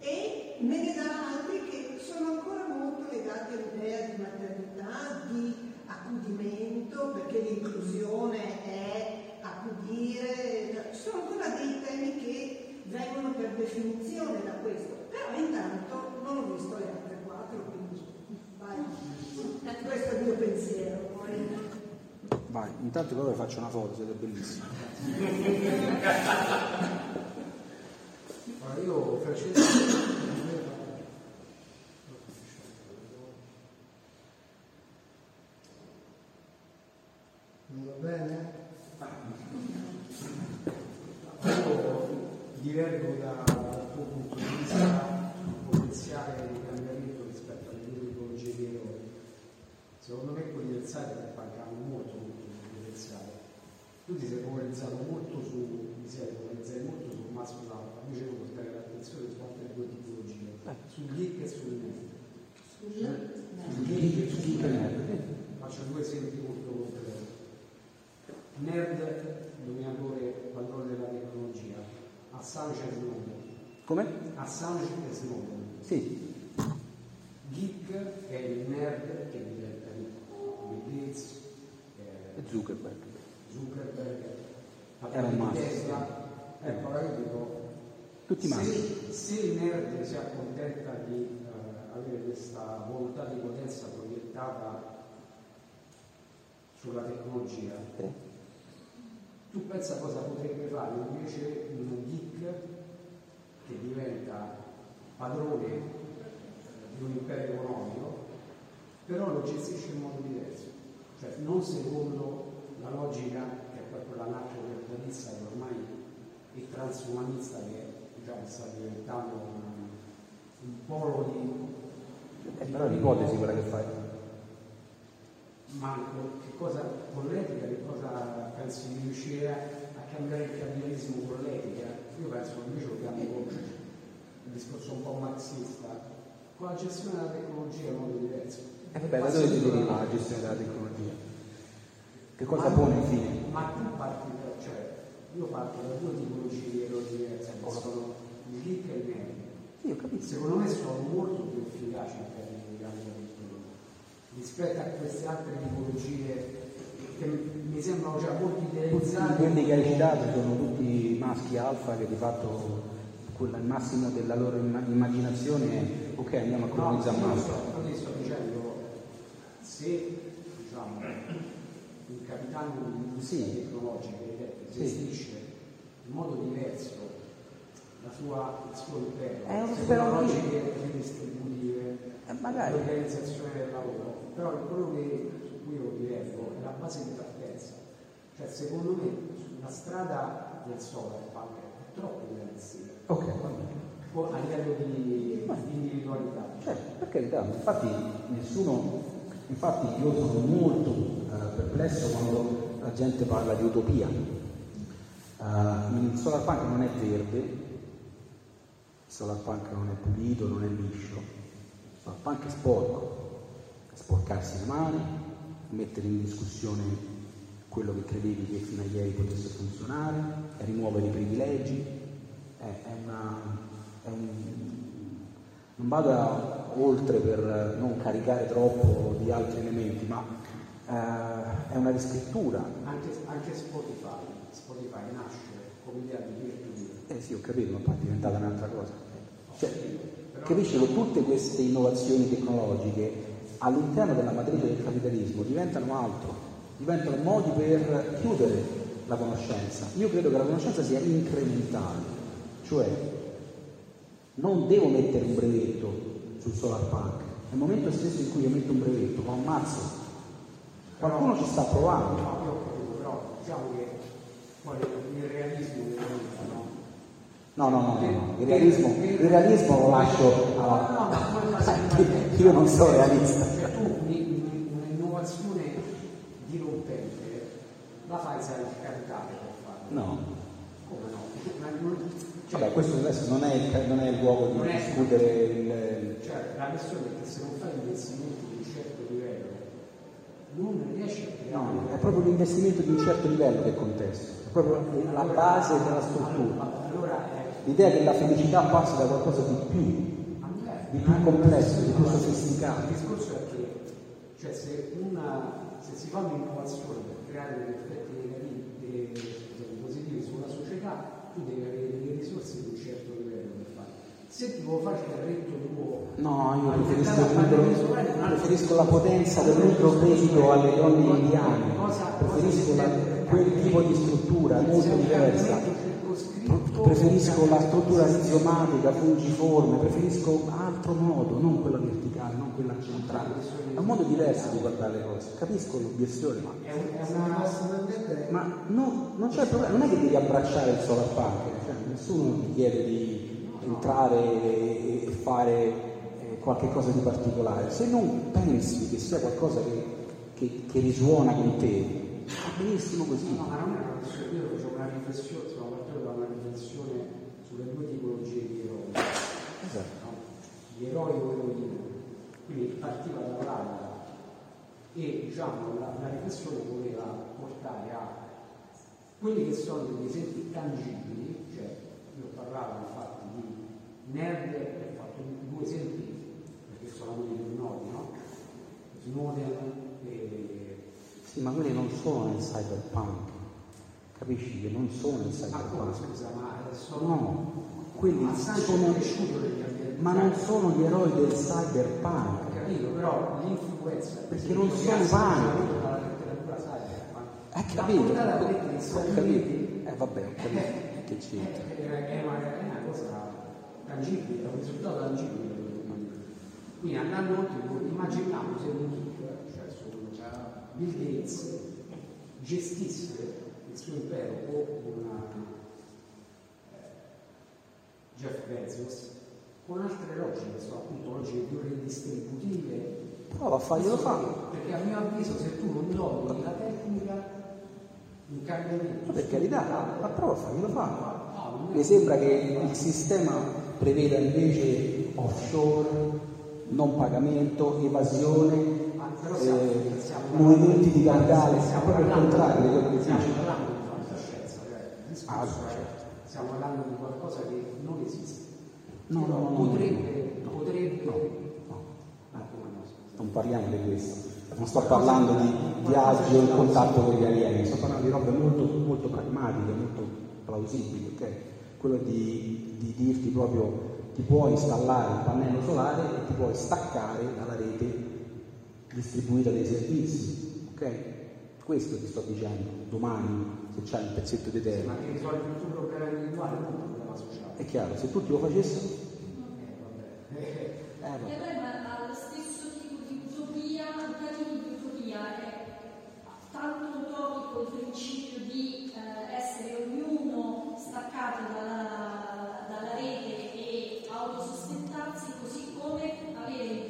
e me ne dà altri che sono ancora molto legati all'idea di maternità, di accudimento, perché l'inclusione è accudire, ci sono ancora dei temi che vengono per definizione da questo, però intanto non ho visto le altre quattro, quindi vai. Questo è il mio pensiero. Vai, intanto però faccio una foto, siete bellissimi. allora, io Francesco non va bene? divergo dal tuo punto di vista sul potenziale di cambiamento rispetto alle due tipologie di eroi. Secondo me quelli del cyber mancano molto, molto di potenziale. Tu ti sei focalizzato molto su, ti sei focalizzato molto su Massimo Alfa, invece devo portare l'attenzione su altre due tipologie, sul geek e sul nerd. Sul geek e sul nerd. Faccio due esempi. Nerd, dominatore, padrone della tecnologia, Assange e Snowden. Come? Assange e Snowden. Sì. Geek è il nerd che diventa. Bill Gates. Eh, Zuckerberg. Zuckerberg. Era un Tesla. Ecco, allora io dico, tutti se, se, il nerd si accontenta di uh, avere questa volontà di potenza proiettata sulla tecnologia, sì tu pensa cosa potrebbe fare invece un geek che diventa padrone di un imperio economico, però lo gestisce in modo diverso, cioè non secondo la logica che è proprio l'anarco-capitalista che ormai è transumanista che diciamo, sta diventando un, un polo di... Eh, però l'ipotesi quella che fai. Ma che cosa con l'etica, che cosa pensi di riuscire a cambiare il capitalismo con l'etica? Io penso che invece dobbiamo conoscere il discorso un po' marxista, con la gestione della tecnologia in modo diverso. E eh vabbè, da dove si deriva la gestione della tecnologia? Che cosa ma pone infine? Ma tu parti da, cioè, io parto da due tipologie di errori diversi, sono il ricco e il medio. Io capisco. Secondo me sono molto più efficaci in termini di cambio rispetto a queste altre tipologie che mi sembrano già molto idealizzate. Quelli che hai citato sono tutti maschi alfa che di fatto quella, il massimo della loro immaginazione è ok andiamo a colonizzare no, Marte. Sto, sto dicendo se diciamo, un capitano di industria sì. tecnologica gestisce sì. in modo diverso la sua, il suo impero, è un secondo eh, l'organizzazione del lavoro, però quello che, su cui io divergo è la base di partenza. Cioè secondo me sulla strada del solar punk è troppo realistica. Ok, a livello di, di individualità. Certo, per carità, infatti nessuno, infatti io sono molto eh, perplesso quando la gente parla di utopia. Uh, il solar punk non è verde, il solar punk non è pulito, non è liscio, punk è sporco, sporcarsi le mani, mettere in discussione quello che credevi che fino a ieri potesse funzionare, rimuovere i privilegi, è, è una, è un, non vado oltre per non caricare troppo di altri elementi, ma eh, è una riscrittura. Anche, anche Spotify, Spotify nasce come idea di peer Eh sì, ho capito, ma poi è diventata un'altra cosa. Cioè, capisci che tutte queste innovazioni tecnologiche all'interno della matrice del capitalismo diventano altro, diventano modi per chiudere la conoscenza. Io credo che la conoscenza sia incrementale, cioè non devo mettere un brevetto sul solar park. Nel momento stesso in cui io metto un brevetto, ma ammazzo Qualcuno ci sta provando. No, io ho capito, però diciamo che il realismo no? No, no, no, no, Il, realismo, il realismo lo lascio alla... Io non sono realista. Cioè tu un'innovazione dirompente la fai sai il capitale per farlo. No. Come no? Cioè, Vabbè, questo adesso non è, il, non è il luogo di discutere il... Cioè, la questione è che se non fai investimenti di un certo livello non riesce a creare. No, è proprio l'investimento di un certo livello che contesto, è proprio la base della struttura. L'idea che la felicità passi da qualcosa di più, di più complesso, di più sofisticato. Il discorso è che cioè, se, una, se si fa un'innovazione per creare degli effetti negativi, positivi sulla società, tu devi avere delle risorse di un certo livello per farlo. Se ti vuoi fare il carretto tuo No, io preferisco, libro, preferisco la potenza del libro credito alle donne indiane, preferisco la, quel tipo di struttura molto diversa, preferisco la struttura rizomatica, fungiforme, preferisco altro modo, non quella verticale, non quella centrale. È un modo diverso di guardare le cose, capisco l'obiezione, ma, ma no, non c'è problema, non è che devi abbracciare il punk, cioè, nessuno ti chiede di entrare e fare qualche cosa di particolare, se non pensi che sia qualcosa che, che, che risuona con te, va benissimo così. No, ma non è una questione, io facevo una riflessione, partendo da una riflessione sulle due tipologie di eroi. Esatto. No? Gli eroi o eroine. Quindi partiva dall'altra e diciamo la, la riflessione voleva portare a quelli che sono degli esempi tangibili, cioè io parlavo infatti di nerd, ho fatto due esempi sono quelli più noti, no? Snowden e... Sì, ma quelli non sono nel cyberpunk, capisci che non sono nel cyberpunk. Ma scusa, ma sono... No, quelli sono... Ma non sono gli eroi del cyberpunk. Ho capito, però l'influenza... Perché non sono punk. Hai capito? Ho capito. Eh vabbè, ho capito. Che c'entra? È una, è una cosa tangibile, è un risultato tangibile. Quindi andando oltre, immaginiamo se un cioè Bill Gates, gestisse il suo impero o una eh, Jeff Bezos con altre logiche, sono appunto logiche più redistributive. Prova a farglielo fare. Perché a mio avviso se tu non domini la tecnica, il cambiamento. Per carità, ma prova a farglielo fare. Mi sembra che il sistema preveda invece offshore, non pagamento, evasione, eh, movimenti di capitale, è proprio il contrario di quello che Stiamo dice. Ah, Discorso, certo. eh, Stiamo parlando di qualcosa che non esiste. No, no, no, potrebbe, no. potrebbe. No, Ah, no, scusa. Non parliamo di questo. Non sto parlando di viaggi o il contatto con gli alieni, sto parlando di robe molto, molto pragmatiche, molto plausibili, ok? Quello di, di dirti proprio ti puoi installare un pannello solare e ti puoi staccare dalla rete distribuita dei servizi, ok? Questo ti sto dicendo, domani se c'hai un pezzetto di terra. Ma che risolve il tuo problema individuale, non un problema sociale. È chiaro, se tutti lo facessero, Eh, vabbè. eh, E vabbè. allora lo stesso tipo di utopia, in pratica di utopia è tanto utopico il principio di eh, essere ognuno staccato dalla, dalla rete e autosostentarsi, così come avere il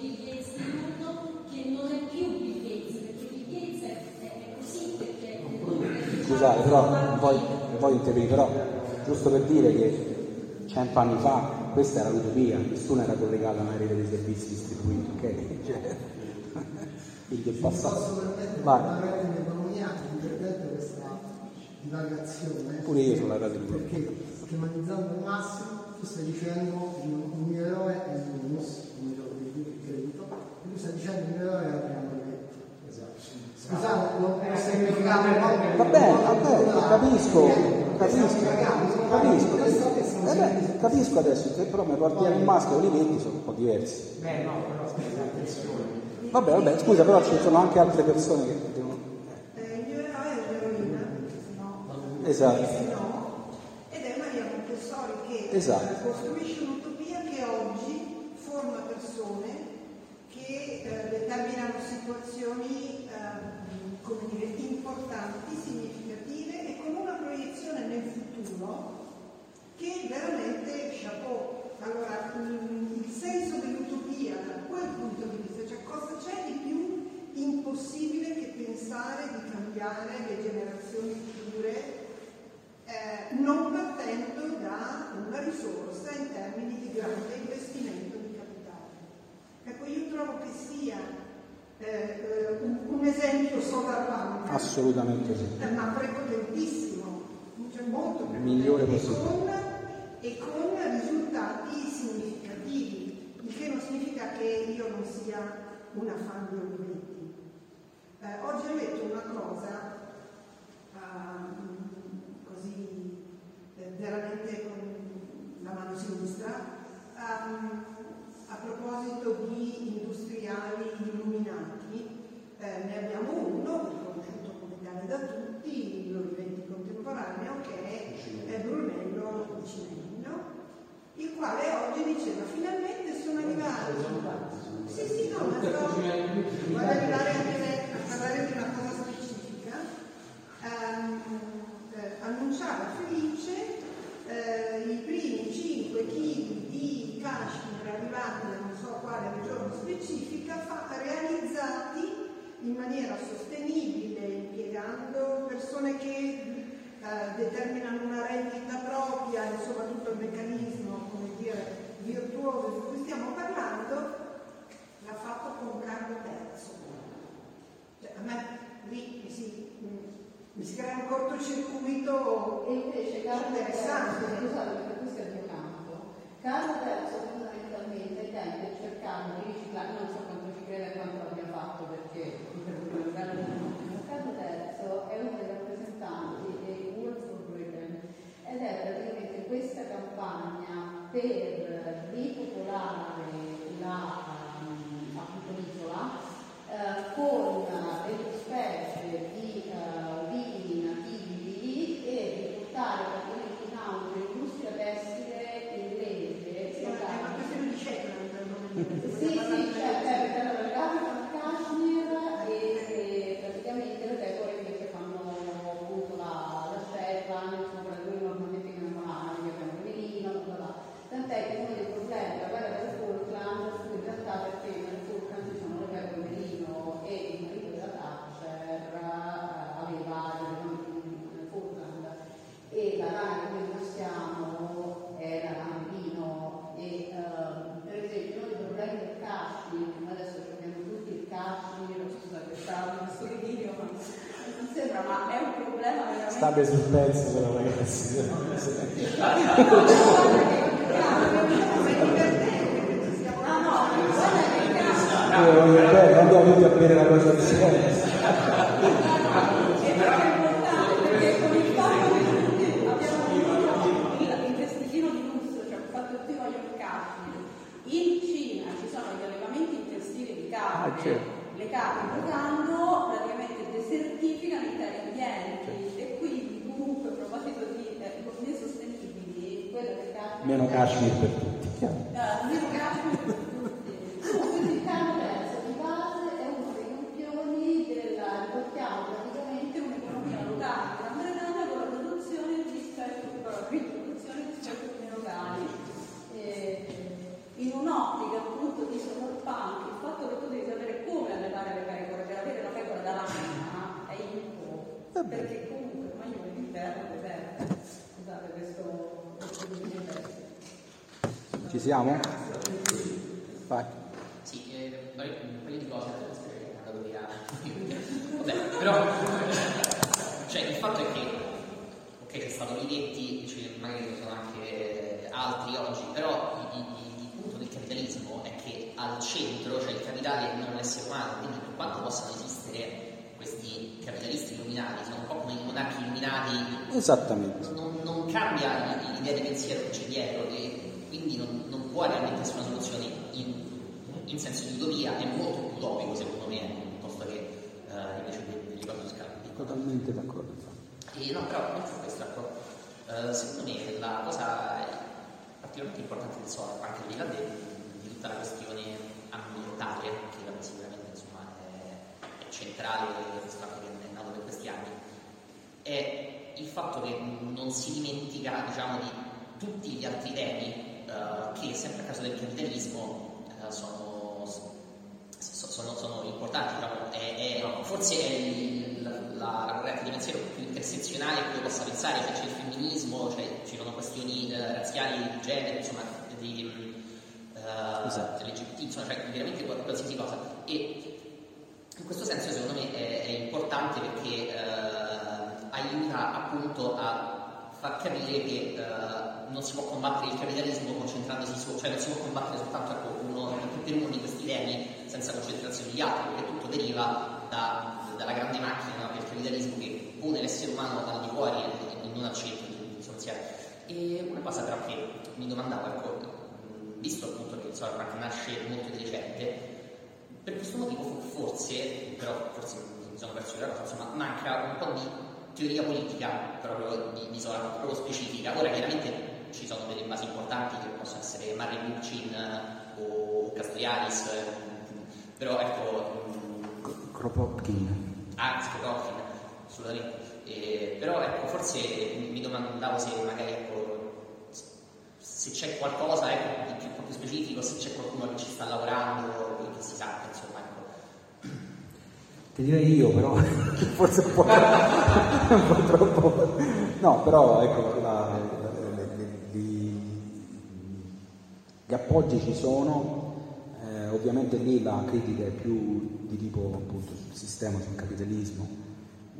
Scusate, però non voglio, intervenire, però giusto per dire che cento anni fa questa era l'utopia, nessuno era collegato a una rete di servizi distribuiti, ok? Cioè, il del Posso passato. Vai. divagazione. Pure io sono la radio di Perché schematizzando al massimo tu stai dicendo il mio eroe è il bonus, come gioco di credito, e tu stai dicendo il mio eroe è Adriano Letto. Scusate, non ho semplificato Va bene, va bene, capisco, capisco, capisco. Eh beh, capisco adesso, se però mi porti nel maschio e metti sono un po' diversi. Beh, no, però aspetta, attenzione. Vabbè, vabbè, scusa, però ci sono anche altre persone che devono... Eh, il mio eroe è l'eroina, se no, Esatto. ed è Maria Montessori che Esatto. eh, costruisce un'utopia che oggi forma persone che eh, determinano situazioni eh, come dire, importanti, significative e con una proiezione nel futuro che veramente chapeau. Allora, mm, il senso dell'utopia da quel punto di vista, cioè cosa c'è di più impossibile che pensare di cambiare le generazioni future eh, non partendo da una risorsa in termini di grande investimento di capitale. Ecco, io trovo che sia eh, eh, un, un esempio sovrappanto, Assolutamente sì. eh, ma prepotentissimo, cioè molto Migliore prepotente, e possibile. E con risultati significativi, il che non significa che io non sia una fan di Olivetti. Eh, oggi ho letto una cosa ehm, così eh, veramente con la mano sinistra ehm, a proposito di industriali illuminati. Eh, ne abbiamo uno, riconosciuto come tale da tutti, l'Olivetti contemporaneo, che è, è Brunello Cinello, il quale oggi diceva finalmente sono arrivati. Sì, sì, no, ma sto, voglio arrivare me a parlare di una cosa specifica. Ehm, eh, annunciava felice eh, i primi 5 kg di cashmere arrivati da non so quale regione specifica fa- realizzati in maniera sostenibile, impiegando persone che eh, determinano una rendita propria e soprattutto il meccanismo, virtuoso di cui stiamo parlando, l'ha fatto con Carlo III. Cioè, a me lì mi si, mi si crea un cortocircuito E invece Carlo interessante. Scusate perché questo è il mio campo, Carlo III fondamentalmente tempi cercando di riciclare, non so quanto ci crede e quanto l'abbia fatto perché Carlo III è uno dei rappresentanti dei World for Britain ed è praticamente questa campagna per ripopolare Io voglio bene, andiamo tutti a bere la cosa di silenzio. Kashmir Esattamente. non, non cambia l'idea di pensiero che c'è dietro e quindi non, non può realmente essere una soluzione in, in senso di utopia, è molto più utopico secondo me, piuttosto che eh, invece delle cose scalate. Totalmente d'accordo. E no, però oltre a questo, ecco, eh, secondo me la cosa particolarmente importante del SOAR, anche al di là de- di tutta la questione ambientale, che sicuramente insomma, è, è centrale del fatto che è nato per questi anni, è il fatto che non si dimentica diciamo, di tutti gli altri temi eh, che sempre a caso del capitalismo eh, sono, so- sono, sono importanti, diciamo, è- è- forse è il- la, la corrente di pensiero più intersezionale che uno possa pensare, cioè c'è il femminismo, cioè, ci sono questioni eh, razziali, di genere, insomma, di, Esatto. LGBT, insomma, cioè veramente qual- qualsiasi cosa. E in questo senso secondo me è, è importante perché eh, aiuta appunto a far capire che eh, non si può combattere il capitalismo concentrandosi su, cioè non si può combattere soltanto ecco, uno, per uno di questi temi senza concentrarsi sugli altri, perché tutto deriva da- dalla grande macchina del capitalismo che pone l'essere umano dal di fuori e, non al centro sostanziale. E una cosa però che mi domandavo, ecco, visto appunto che il Cyberpunk nasce molto di recente, per questo motivo fo- forse, però forse mi sono perso la cosa, insomma, manca un po' di teoria politica proprio di, di Solar, proprio specifica. Ora chiaramente ci sono delle basi importanti che possono essere Murray Bookchin eh, o Castrialis, eh, però ecco, mh, Kropotkin. ah, Skropotkin, assolutamente. Eh, però ecco, forse mi domandavo se magari ecco, se c'è qualcosa ecco, di più, più specifico, se c'è qualcuno che ci sta lavorando, che si sappia, insomma. Ti direi io, però forse un po', un po' troppo. No, però ecco, la- le- gli, gli appoggi ci sono, eh, ovviamente lì la critica è più di tipo appunto sul sistema, sul capitalismo.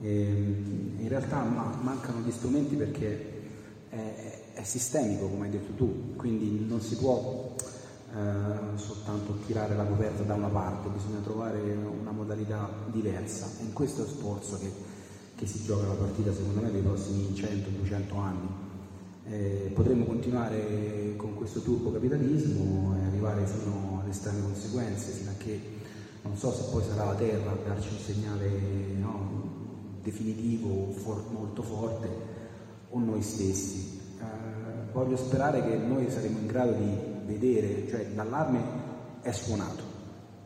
Ehm, in realtà ma- mancano gli strumenti perché è, è sistemico, come hai detto tu, quindi non si può eh, soltanto tirare la coperta da una parte, bisogna trovare una modalità diversa. È in questo sforzo che, che si gioca la partita, secondo me, nei prossimi 100-200 anni. Eh, potremmo continuare con questo turbocapitalismo e arrivare fino alle estreme conseguenze, fino a che non so se poi sarà la Terra a darci un segnale no, definitivo, for- molto forte, o noi stessi. Eh, voglio sperare che noi saremo in grado di vedere, cioè l'allarme è suonato,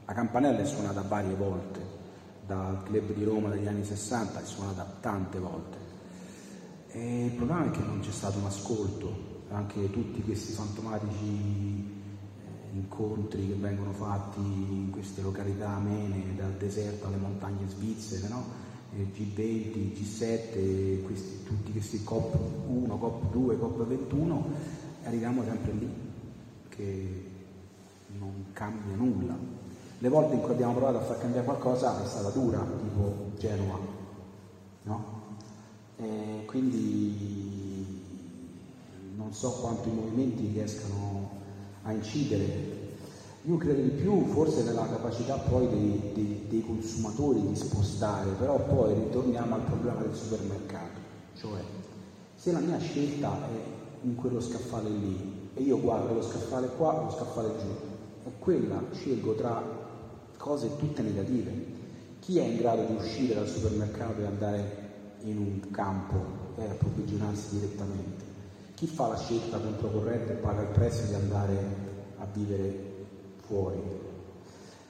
la campanella è suonata varie volte, dal club di Roma degli anni 60 è suonata tante volte. E il problema è che non c'è stato un ascolto, anche tutti questi fantomatici eh, incontri che vengono fatti in queste località amene, dal deserto alle montagne svizzere, no? Eh, G20, G7, questi- tutti questi COP1, COP2, COP21, e arriviamo sempre lì, che non cambia nulla. Le volte in cui abbiamo provato a far cambiare qualcosa è stata dura, tipo Genova, no? E quindi non so quanto i movimenti riescano a incidere. Io credo di più forse nella capacità poi dei, dei, dei consumatori di spostare, però poi ritorniamo al problema del supermercato, cioè se la mia scelta è in quello scaffale lì e io guardo lo scaffale qua o lo scaffale giù, è quella, scelgo tra cose tutte negative. Chi è in grado di uscire dal supermercato e andare in un campo e approvvigionarsi direttamente? Chi fa la scelta controcorrente e paga il prezzo di andare a vivere fuori?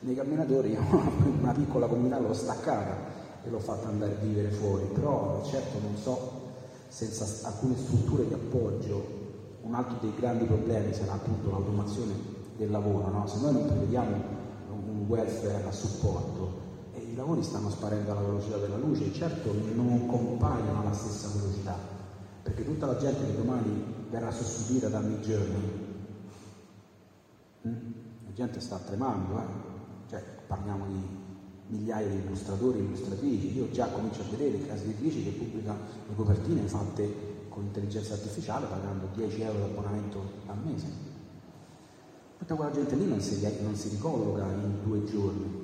Nei camminatori una piccola comunità l'ho staccata e l'ho fatta andare a vivere fuori, però certo non so, senza alcune strutture di appoggio, un altro dei grandi problemi sarà appunto l'automazione del lavoro, no? se noi non prevediamo un welfare a supporto e i lavori stanno sparendo alla velocità della luce, certo non compaiono alla stessa velocità, perché tutta la gente che domani verrà sostituita da mid journey, hm? la gente sta tremando, eh? cioè, parliamo di migliaia di illustratori e illustratrici, io già comincio a vedere case editrici che pubblicano le copertine fatte con intelligenza artificiale pagando 10 euro di abbonamento al mese. Tutta quella gente lì non si, non si ricolloca in due giorni.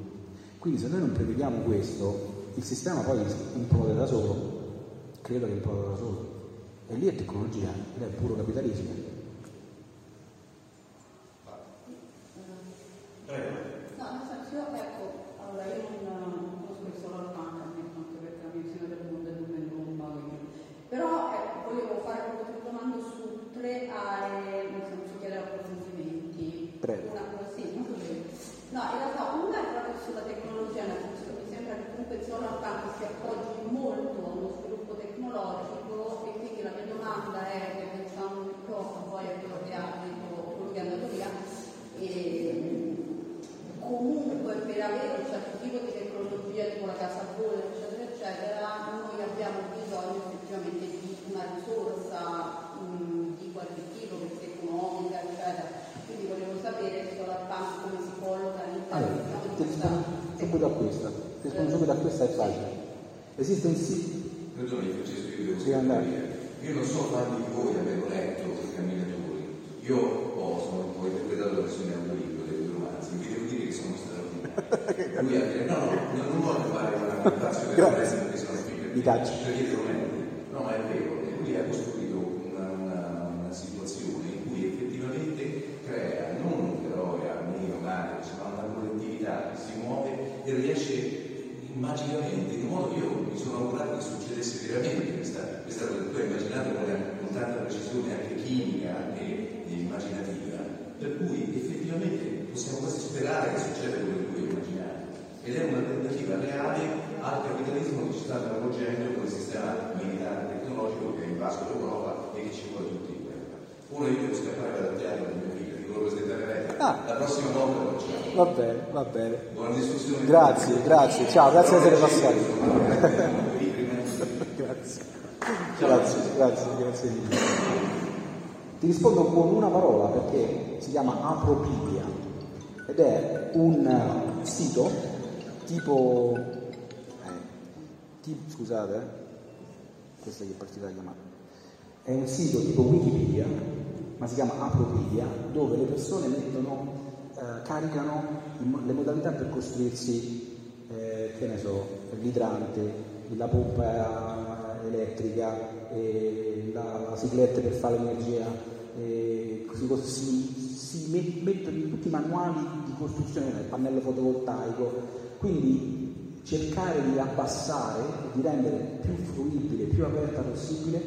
Quindi se noi non prevediamo questo, il sistema poi implode da solo, credo che implode da solo. E lì è tecnologia, lì è puro capitalismo. Prego. No, nel senso, io ecco, allora io non conosco il solar punk, anche perché la mia visione del mondo è non è bomba, però ecco, volevo domanda su tre aree, nel senso chiedere approfondimenti. Prego. Una sì, molto bene. No, in realtà una è proprio sulla tecnologia, nel senso che mi sembra che comunque il solar punk si appoggi molto a uno sviluppo tecnologico e quindi la mia domanda è, che pensando un po' poi a quello che ha detto quello che è andato via, e comunque per avere un certo tipo di tecnologia tipo la casa a bollo eccetera eccetera noi abbiamo bisogno effettivamente di una risorsa mh, di qualche tipo che sia economica eccetera quindi volevo sapere il solar pump come si colloca all'interno Allora, diciamo, di ti questa rispondo subito a questa, ti rispondo subito a questa è facile. Esiste un sito. Perdoni Francesco, io devo Sì, andare. Io non so quanti di voi abbiano letto i camminatori. Io ho, sono un po' interpretato la versione audiolibro dei due romanzi, vi devo dire che sono straordinari. Lui ha detto, no, no, non voglio fare una presentazione del Grazie. resto che sono figli. Mi taccio. No, ma è vero, e lui ha costruito una, una, una situazione in cui effettivamente crea non però a meno male, ma una collettività che si muove e riesce magicamente, in modo io mi sono augurato che succedesse veramente questa, questa cosa tu hai immaginato con, con tanta precisione anche chimica, anche immaginativa, per cui effettivamente possiamo quasi sperare che succeda quello che tu hai immaginato. Ed è un'alternativa reale al capitalismo che ci sta travolgendo con il sistema militare tecnologico che ha invaso l'Europa e che ci vuole tutti in guerra. Ora io devo scappare dal teatro di mio Ah. La prossima volta lo facciamo. Va bene, va bene. Buona discussione. Grazie, grazie. Ciao, grazie di essere passati. grazie. Grazie, grazie, grazie mille. Ti rispondo con una parola perché si chiama Apropidia ed è un sito tipo, eh, tipo scusate, eh, questa che partita da chiamare, è un sito tipo Wikipedia, ma si chiama Apropidia, dove le persone mettono, eh, caricano le modalità per costruirsi, eh, che ne so, l'idrante, la pompa elettrica, eh, la, la sigletta per fare eh, così si, si met- mettono in tutti i manuali di costruzione, il pannello fotovoltaico, quindi cercare di abbassare di rendere più fruibile, più aperta possibile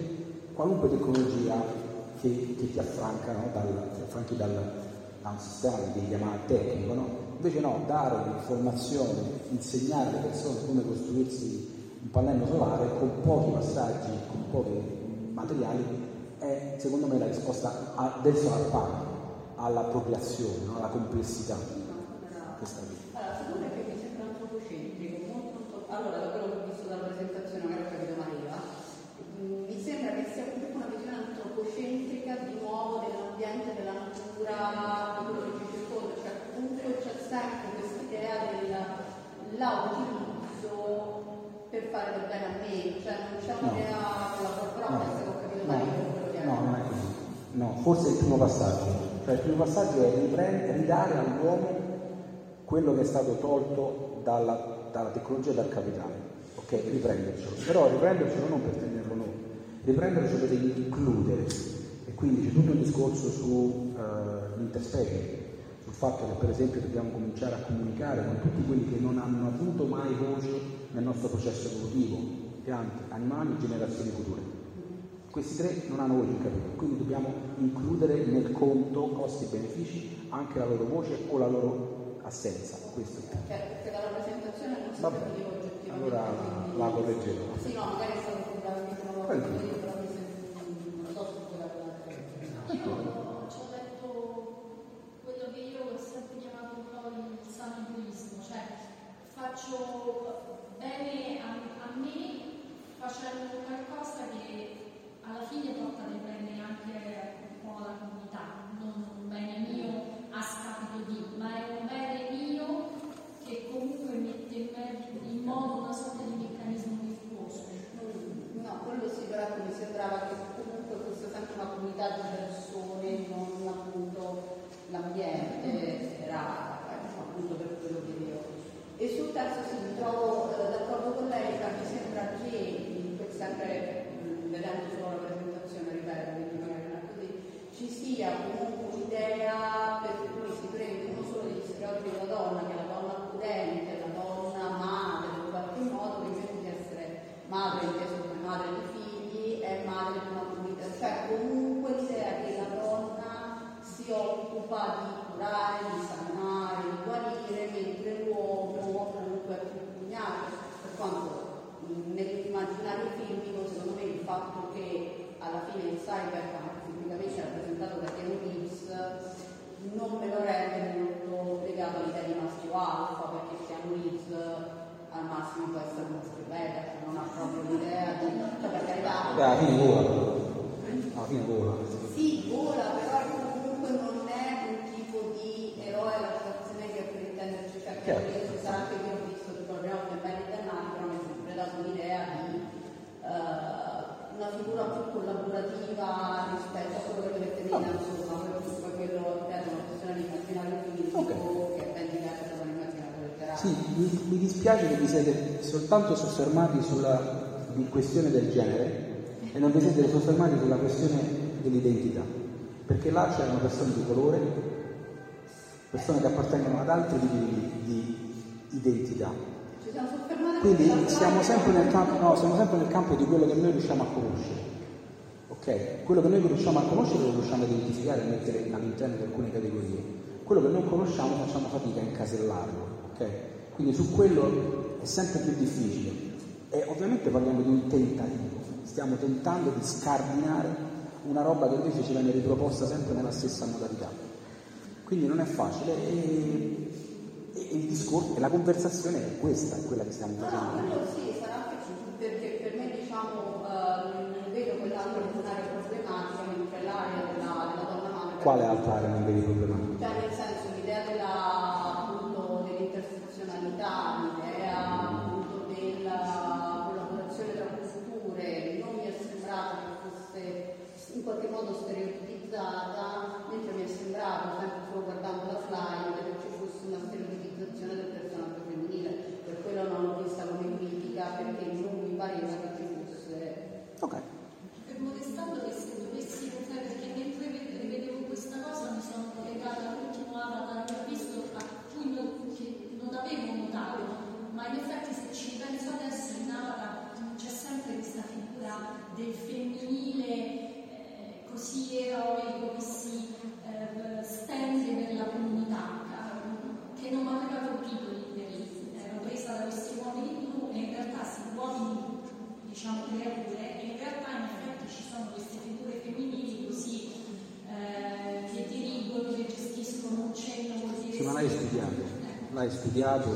qualunque tecnologia che, che ti affranca no? dal, ti affranchi dal, da un sistema che devi chiamare tecnico, no? invece no, dare l'informazione, insegnare alle persone come costruirsi un pannello solare con pochi passaggi, con pochi materiali, è secondo me la risposta a- del solar punk all'appropriazione, no? alla complessità. Questa qui. Allora, secondo me che mi sembra antropocentrico, molto, molto- allora da quello che ho visto dalla presentazione, magari ho capito Maria, mh, mi sembra che sia comunque una visione antropocentrica di nuovo dell'ambiente, della natura, di quello che ci circonda, cioè idea dell'utilizzo per fare del bene a me, cioè non c'è No. un'idea collaborativa, No. se ho capito No, no, non è così. No, forse è il primo passaggio. Cioè il primo passaggio è riprendere, ridare all'uomo quello che è stato tolto dalla, dalla tecnologia e dal capitale. Ok, riprendercelo. Però riprendercelo non per tenerlo noi, riprendercelo per includere. E quindi c'è tutto un discorso sull'interspecie, sul fatto che per esempio dobbiamo cominciare a comunicare con tutti quelli che non hanno avuto mai voce nel nostro processo evolutivo, piante, animali, generazioni future. Questi tre non hanno voce in capitolo, quindi dobbiamo includere nel conto costi-benefici anche la loro voce o la loro assenza. Questo è. Cioè, perché dalla presentazione non si Vabbè, allora quindi- la correggerò. Sì, no, magari è stato mi sento, non so se puoi parlare. Io ci ho detto quello che io ho sempre chiamato un po' il sano egoismo, cioè faccio bene a, a me facendo qualcosa che alla fine porta del bene anche un po' alla comunità, non un bene mio a scapito di, ma è un bene mio che comunque mette in, me- in moto una sorta di meccanismo virtuoso. No, quello sì, però mi sembrava che comunque fosse sempre una comunità di persone, non appunto l'ambiente, era ecco, appunto per quello che vedevo. E sul terzo sì, mi trovo eh, d'accordo con lei, cioè mi sembra che in que- sempre mh, vedendo solo la presentazione, ripeto, quindi magari non è così, ci sia comunque un'idea per cui si prendono solo degli stereotipi della donna, che è la donna prudente, la donna madre, in qualche modo, che invece di essere madre inteso come madre di figli, è madre di una comunità, cioè comunque l'idea che la donna si occupa di curare, di sanare, di guarire, mentre l'uomo comunque è più pugnato, per quanto mh, nell'immaginario filmico secondo me il fatto che alla fine il cyberpunk tipicamente rappresentato da Keanu Reeves non me lo rende molto legato all'idea di maschio alfa perché Keanu Reeves al massimo può essere un maschio beta, cioè non ha proprio l'idea di... cioè per carità... Beh, alla fine vola. Alla fine vola. Sì, vola, però comunque non è un tipo di eroe alla situazione che per intenderci, cioè che Certo. ci sarà anche che ho visto tipo la prima volta in belli dannati, però mi è sempre dato l'idea di eh, una figura più collaborativa rispetto a quello che tenere insomma, poi comunque quello è una questione di immaginario fisico che è ben diversa dall'immaginario letterario. Sì, mi, mi dispiace che vi siete soltanto soffermati sulla questione del genere e non vi siete soffermati sulla questione dell'identità, perché là c'erano persone di colore, persone che appartengono ad altri tipi di, di identità. Quindi siamo sempre, nel campo, no, siamo sempre nel campo di quello che noi riusciamo a conoscere. Ok? Quello che noi riusciamo a conoscere lo riusciamo a identificare e mettere all'interno di alcune categorie. Quello che non conosciamo facciamo fatica a incasellarlo. Ok? Quindi su quello è sempre più difficile. E ovviamente parliamo di un tentativo. Stiamo tentando di scardinare una roba che invece ci viene riproposta sempre nella stessa modalità. Quindi non è facile e, e il discorso e la conversazione è questa, è quella che stiamo facendo. quello sì, sarà anche perché per me diciamo eh, non vedo quell'altro un'area problematica, mentre l'area della, della donna madre. Quale altra area non vedi problema? Cioè nel senso l'idea della, appunto, dell'intersezionalità, l'idea appunto della collaborazione tra culture, non mi è sembrato che fosse in qualche modo stereotipizzata, l'hai studiato, l'hai studiato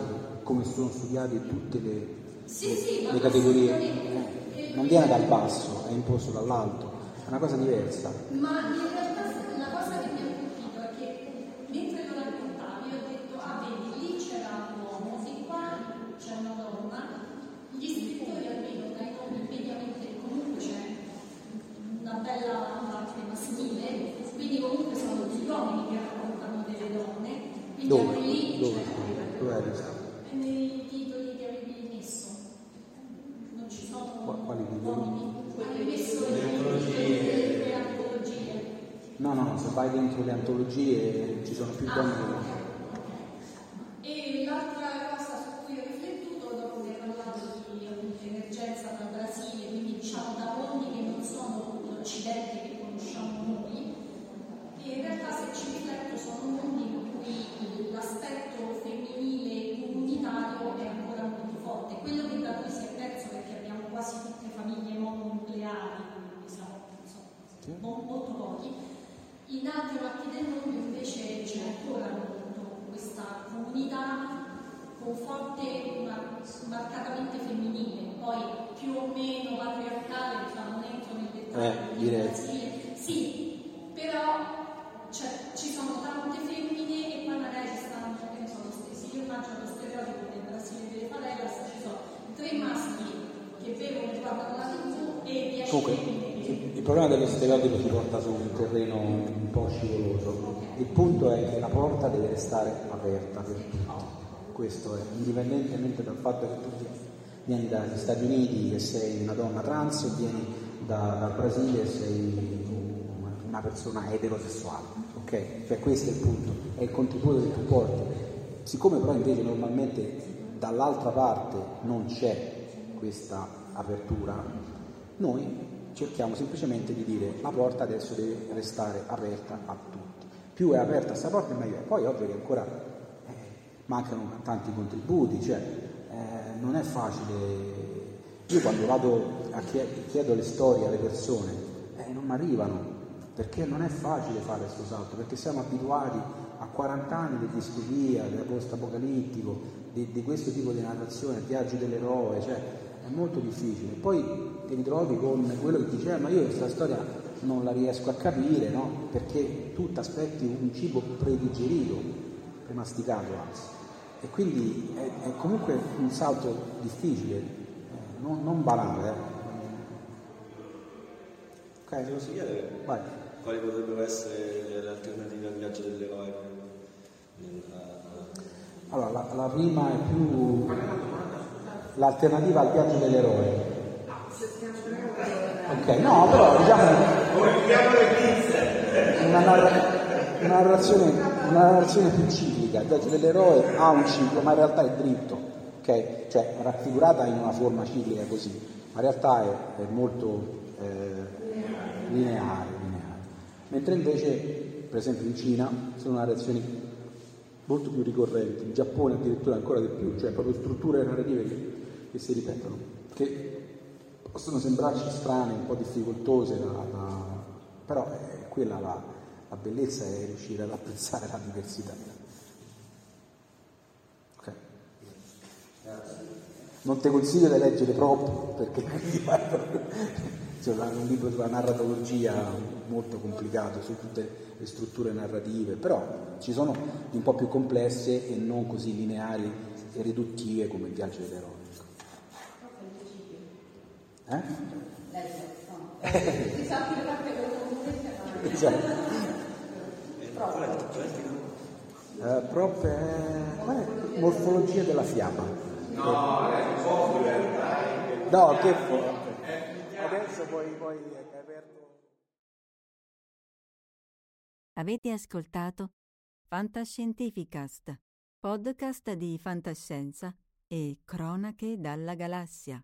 come sono studiate tutte le, Sì, le- sì, le categorie. Eh, Non viene dal basso, è imposto dall'alto, è una cosa diversa. Ma antologie ci sono più donne che uomini. E l'altra cosa su cui ho riflettuto dopo che hai parlato di emergenza dal Brasile, quindi diciamo da mondi che non sono l'Occidente che conosciamo noi, e in realtà se ci rifletto sono mondi in cui l'aspetto femminile comunitario è ancora molto forte. Quello che da noi si è perso perché abbiamo quasi tutte famiglie mononucleari, quindi siamo insomma, mo- molto pochi. In altre parti del mondo invece c'è ancora molto questa comunità con forte, ma marcatamente femminile, poi più o meno patriarcale, diciamo, non entro nel dettaglio Eh, direi. Sì, però cioè, ci sono tante femmine e poi magari ci stanno, che ne so, lo stesso. Io immagino lo stereotipo del Brasile delle favelas, ci sono tre maschi che bevono e guardano la tv e dieci Comunque, femmine il problema dello stereotipo si porta su un terreno un po' scivoloso. Il punto è che la porta deve restare aperta per tutti. Questo è, indipendentemente dal fatto che tu vieni dagli Stati Uniti e sei una donna trans o vieni da- dal Brasile e sei una persona eterosessuale. Ok? Cioè questo è il punto, è il contributo che tu porti. Siccome però invece normalmente dall'altra parte non c'è questa apertura, noi cerchiamo semplicemente di dire la porta adesso deve restare aperta a tutti. Più è aperta questa porta meglio è. Poi ovvio che ancora eh, mancano tanti contributi, cioè eh, non è facile. Io quando vado a chie- chiedo le storie alle persone, eh, non mi arrivano, perché non è facile fare questo salto, perché siamo abituati a 40 anni di distopia, del post-apocalittico, di, di questo tipo di narrazione, viaggi dell'eroe, cioè è molto difficile. Poi ti ritrovi con quello che dice, "Eh, ma io questa storia non la riesco a capire, no? Perché tu ti aspetti un cibo predigerito, premasticato anzi. E quindi è, è comunque un salto difficile, eh, non, non banale. eh. Ok? Ti chiedere Vai. quali potrebbero essere le alternative al viaggio dell'eroe? Allora, la, la prima è più l'alternativa al viaggio dell'eroe. Ok, no, però diciamo una, narra- una narrazione, una narrazione più ciclica. Il viaggio dell'eroe ha un ciclo, ma in realtà è dritto, ok? Cioè raffigurata in una forma ciclica così, ma in realtà è, è molto eh, lineare, lineare. Mentre invece, per esempio in Cina, sono narrazioni molto più ricorrenti, in Giappone addirittura ancora di più, cioè proprio strutture narrative che, che si ripetono, che possono sembrarci strane, un po' difficoltose, da- da- però è quella la, la bellezza è riuscire ad apprezzare la diversità. Non ti consiglio di leggere troppo perché c'è un libro sulla narratologia molto complicato su tutte le strutture narrative, però ci sono un po' più complesse e non così lineari e riduttive come il viaggio dell'eroe. Eh? Si sa che le carte con Esatto. Qual è il tutto etico? Eh, prop è... qual è? Morfologia della fiaba. No, è un po' No, che forte. Adesso poi, poi è aperto. Avete ascoltato Fantascientificast, podcast di fantascienza e cronache dalla galassia.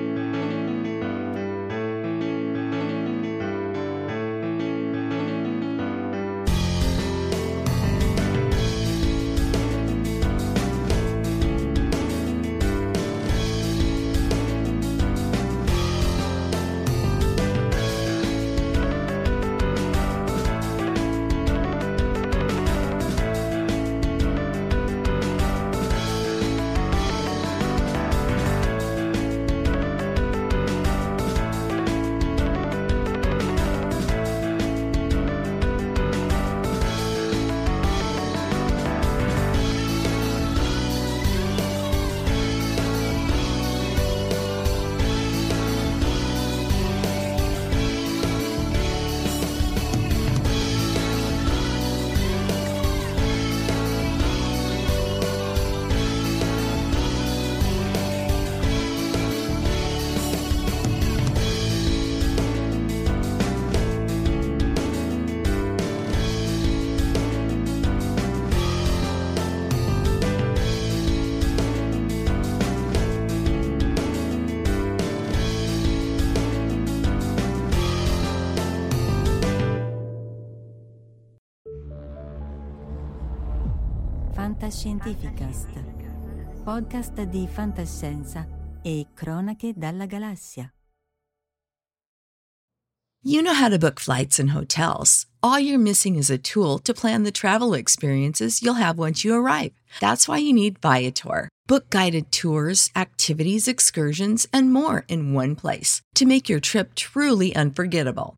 Fantascientificast, podcast di fantascienza e cronache dalla galassia. You know how to book flights and hotels. All you're missing is a tool to plan the travel experiences you'll have once you arrive. That's why you need Viator. Book guided tours, activities, excursions, and more in one place to make your trip truly unforgettable.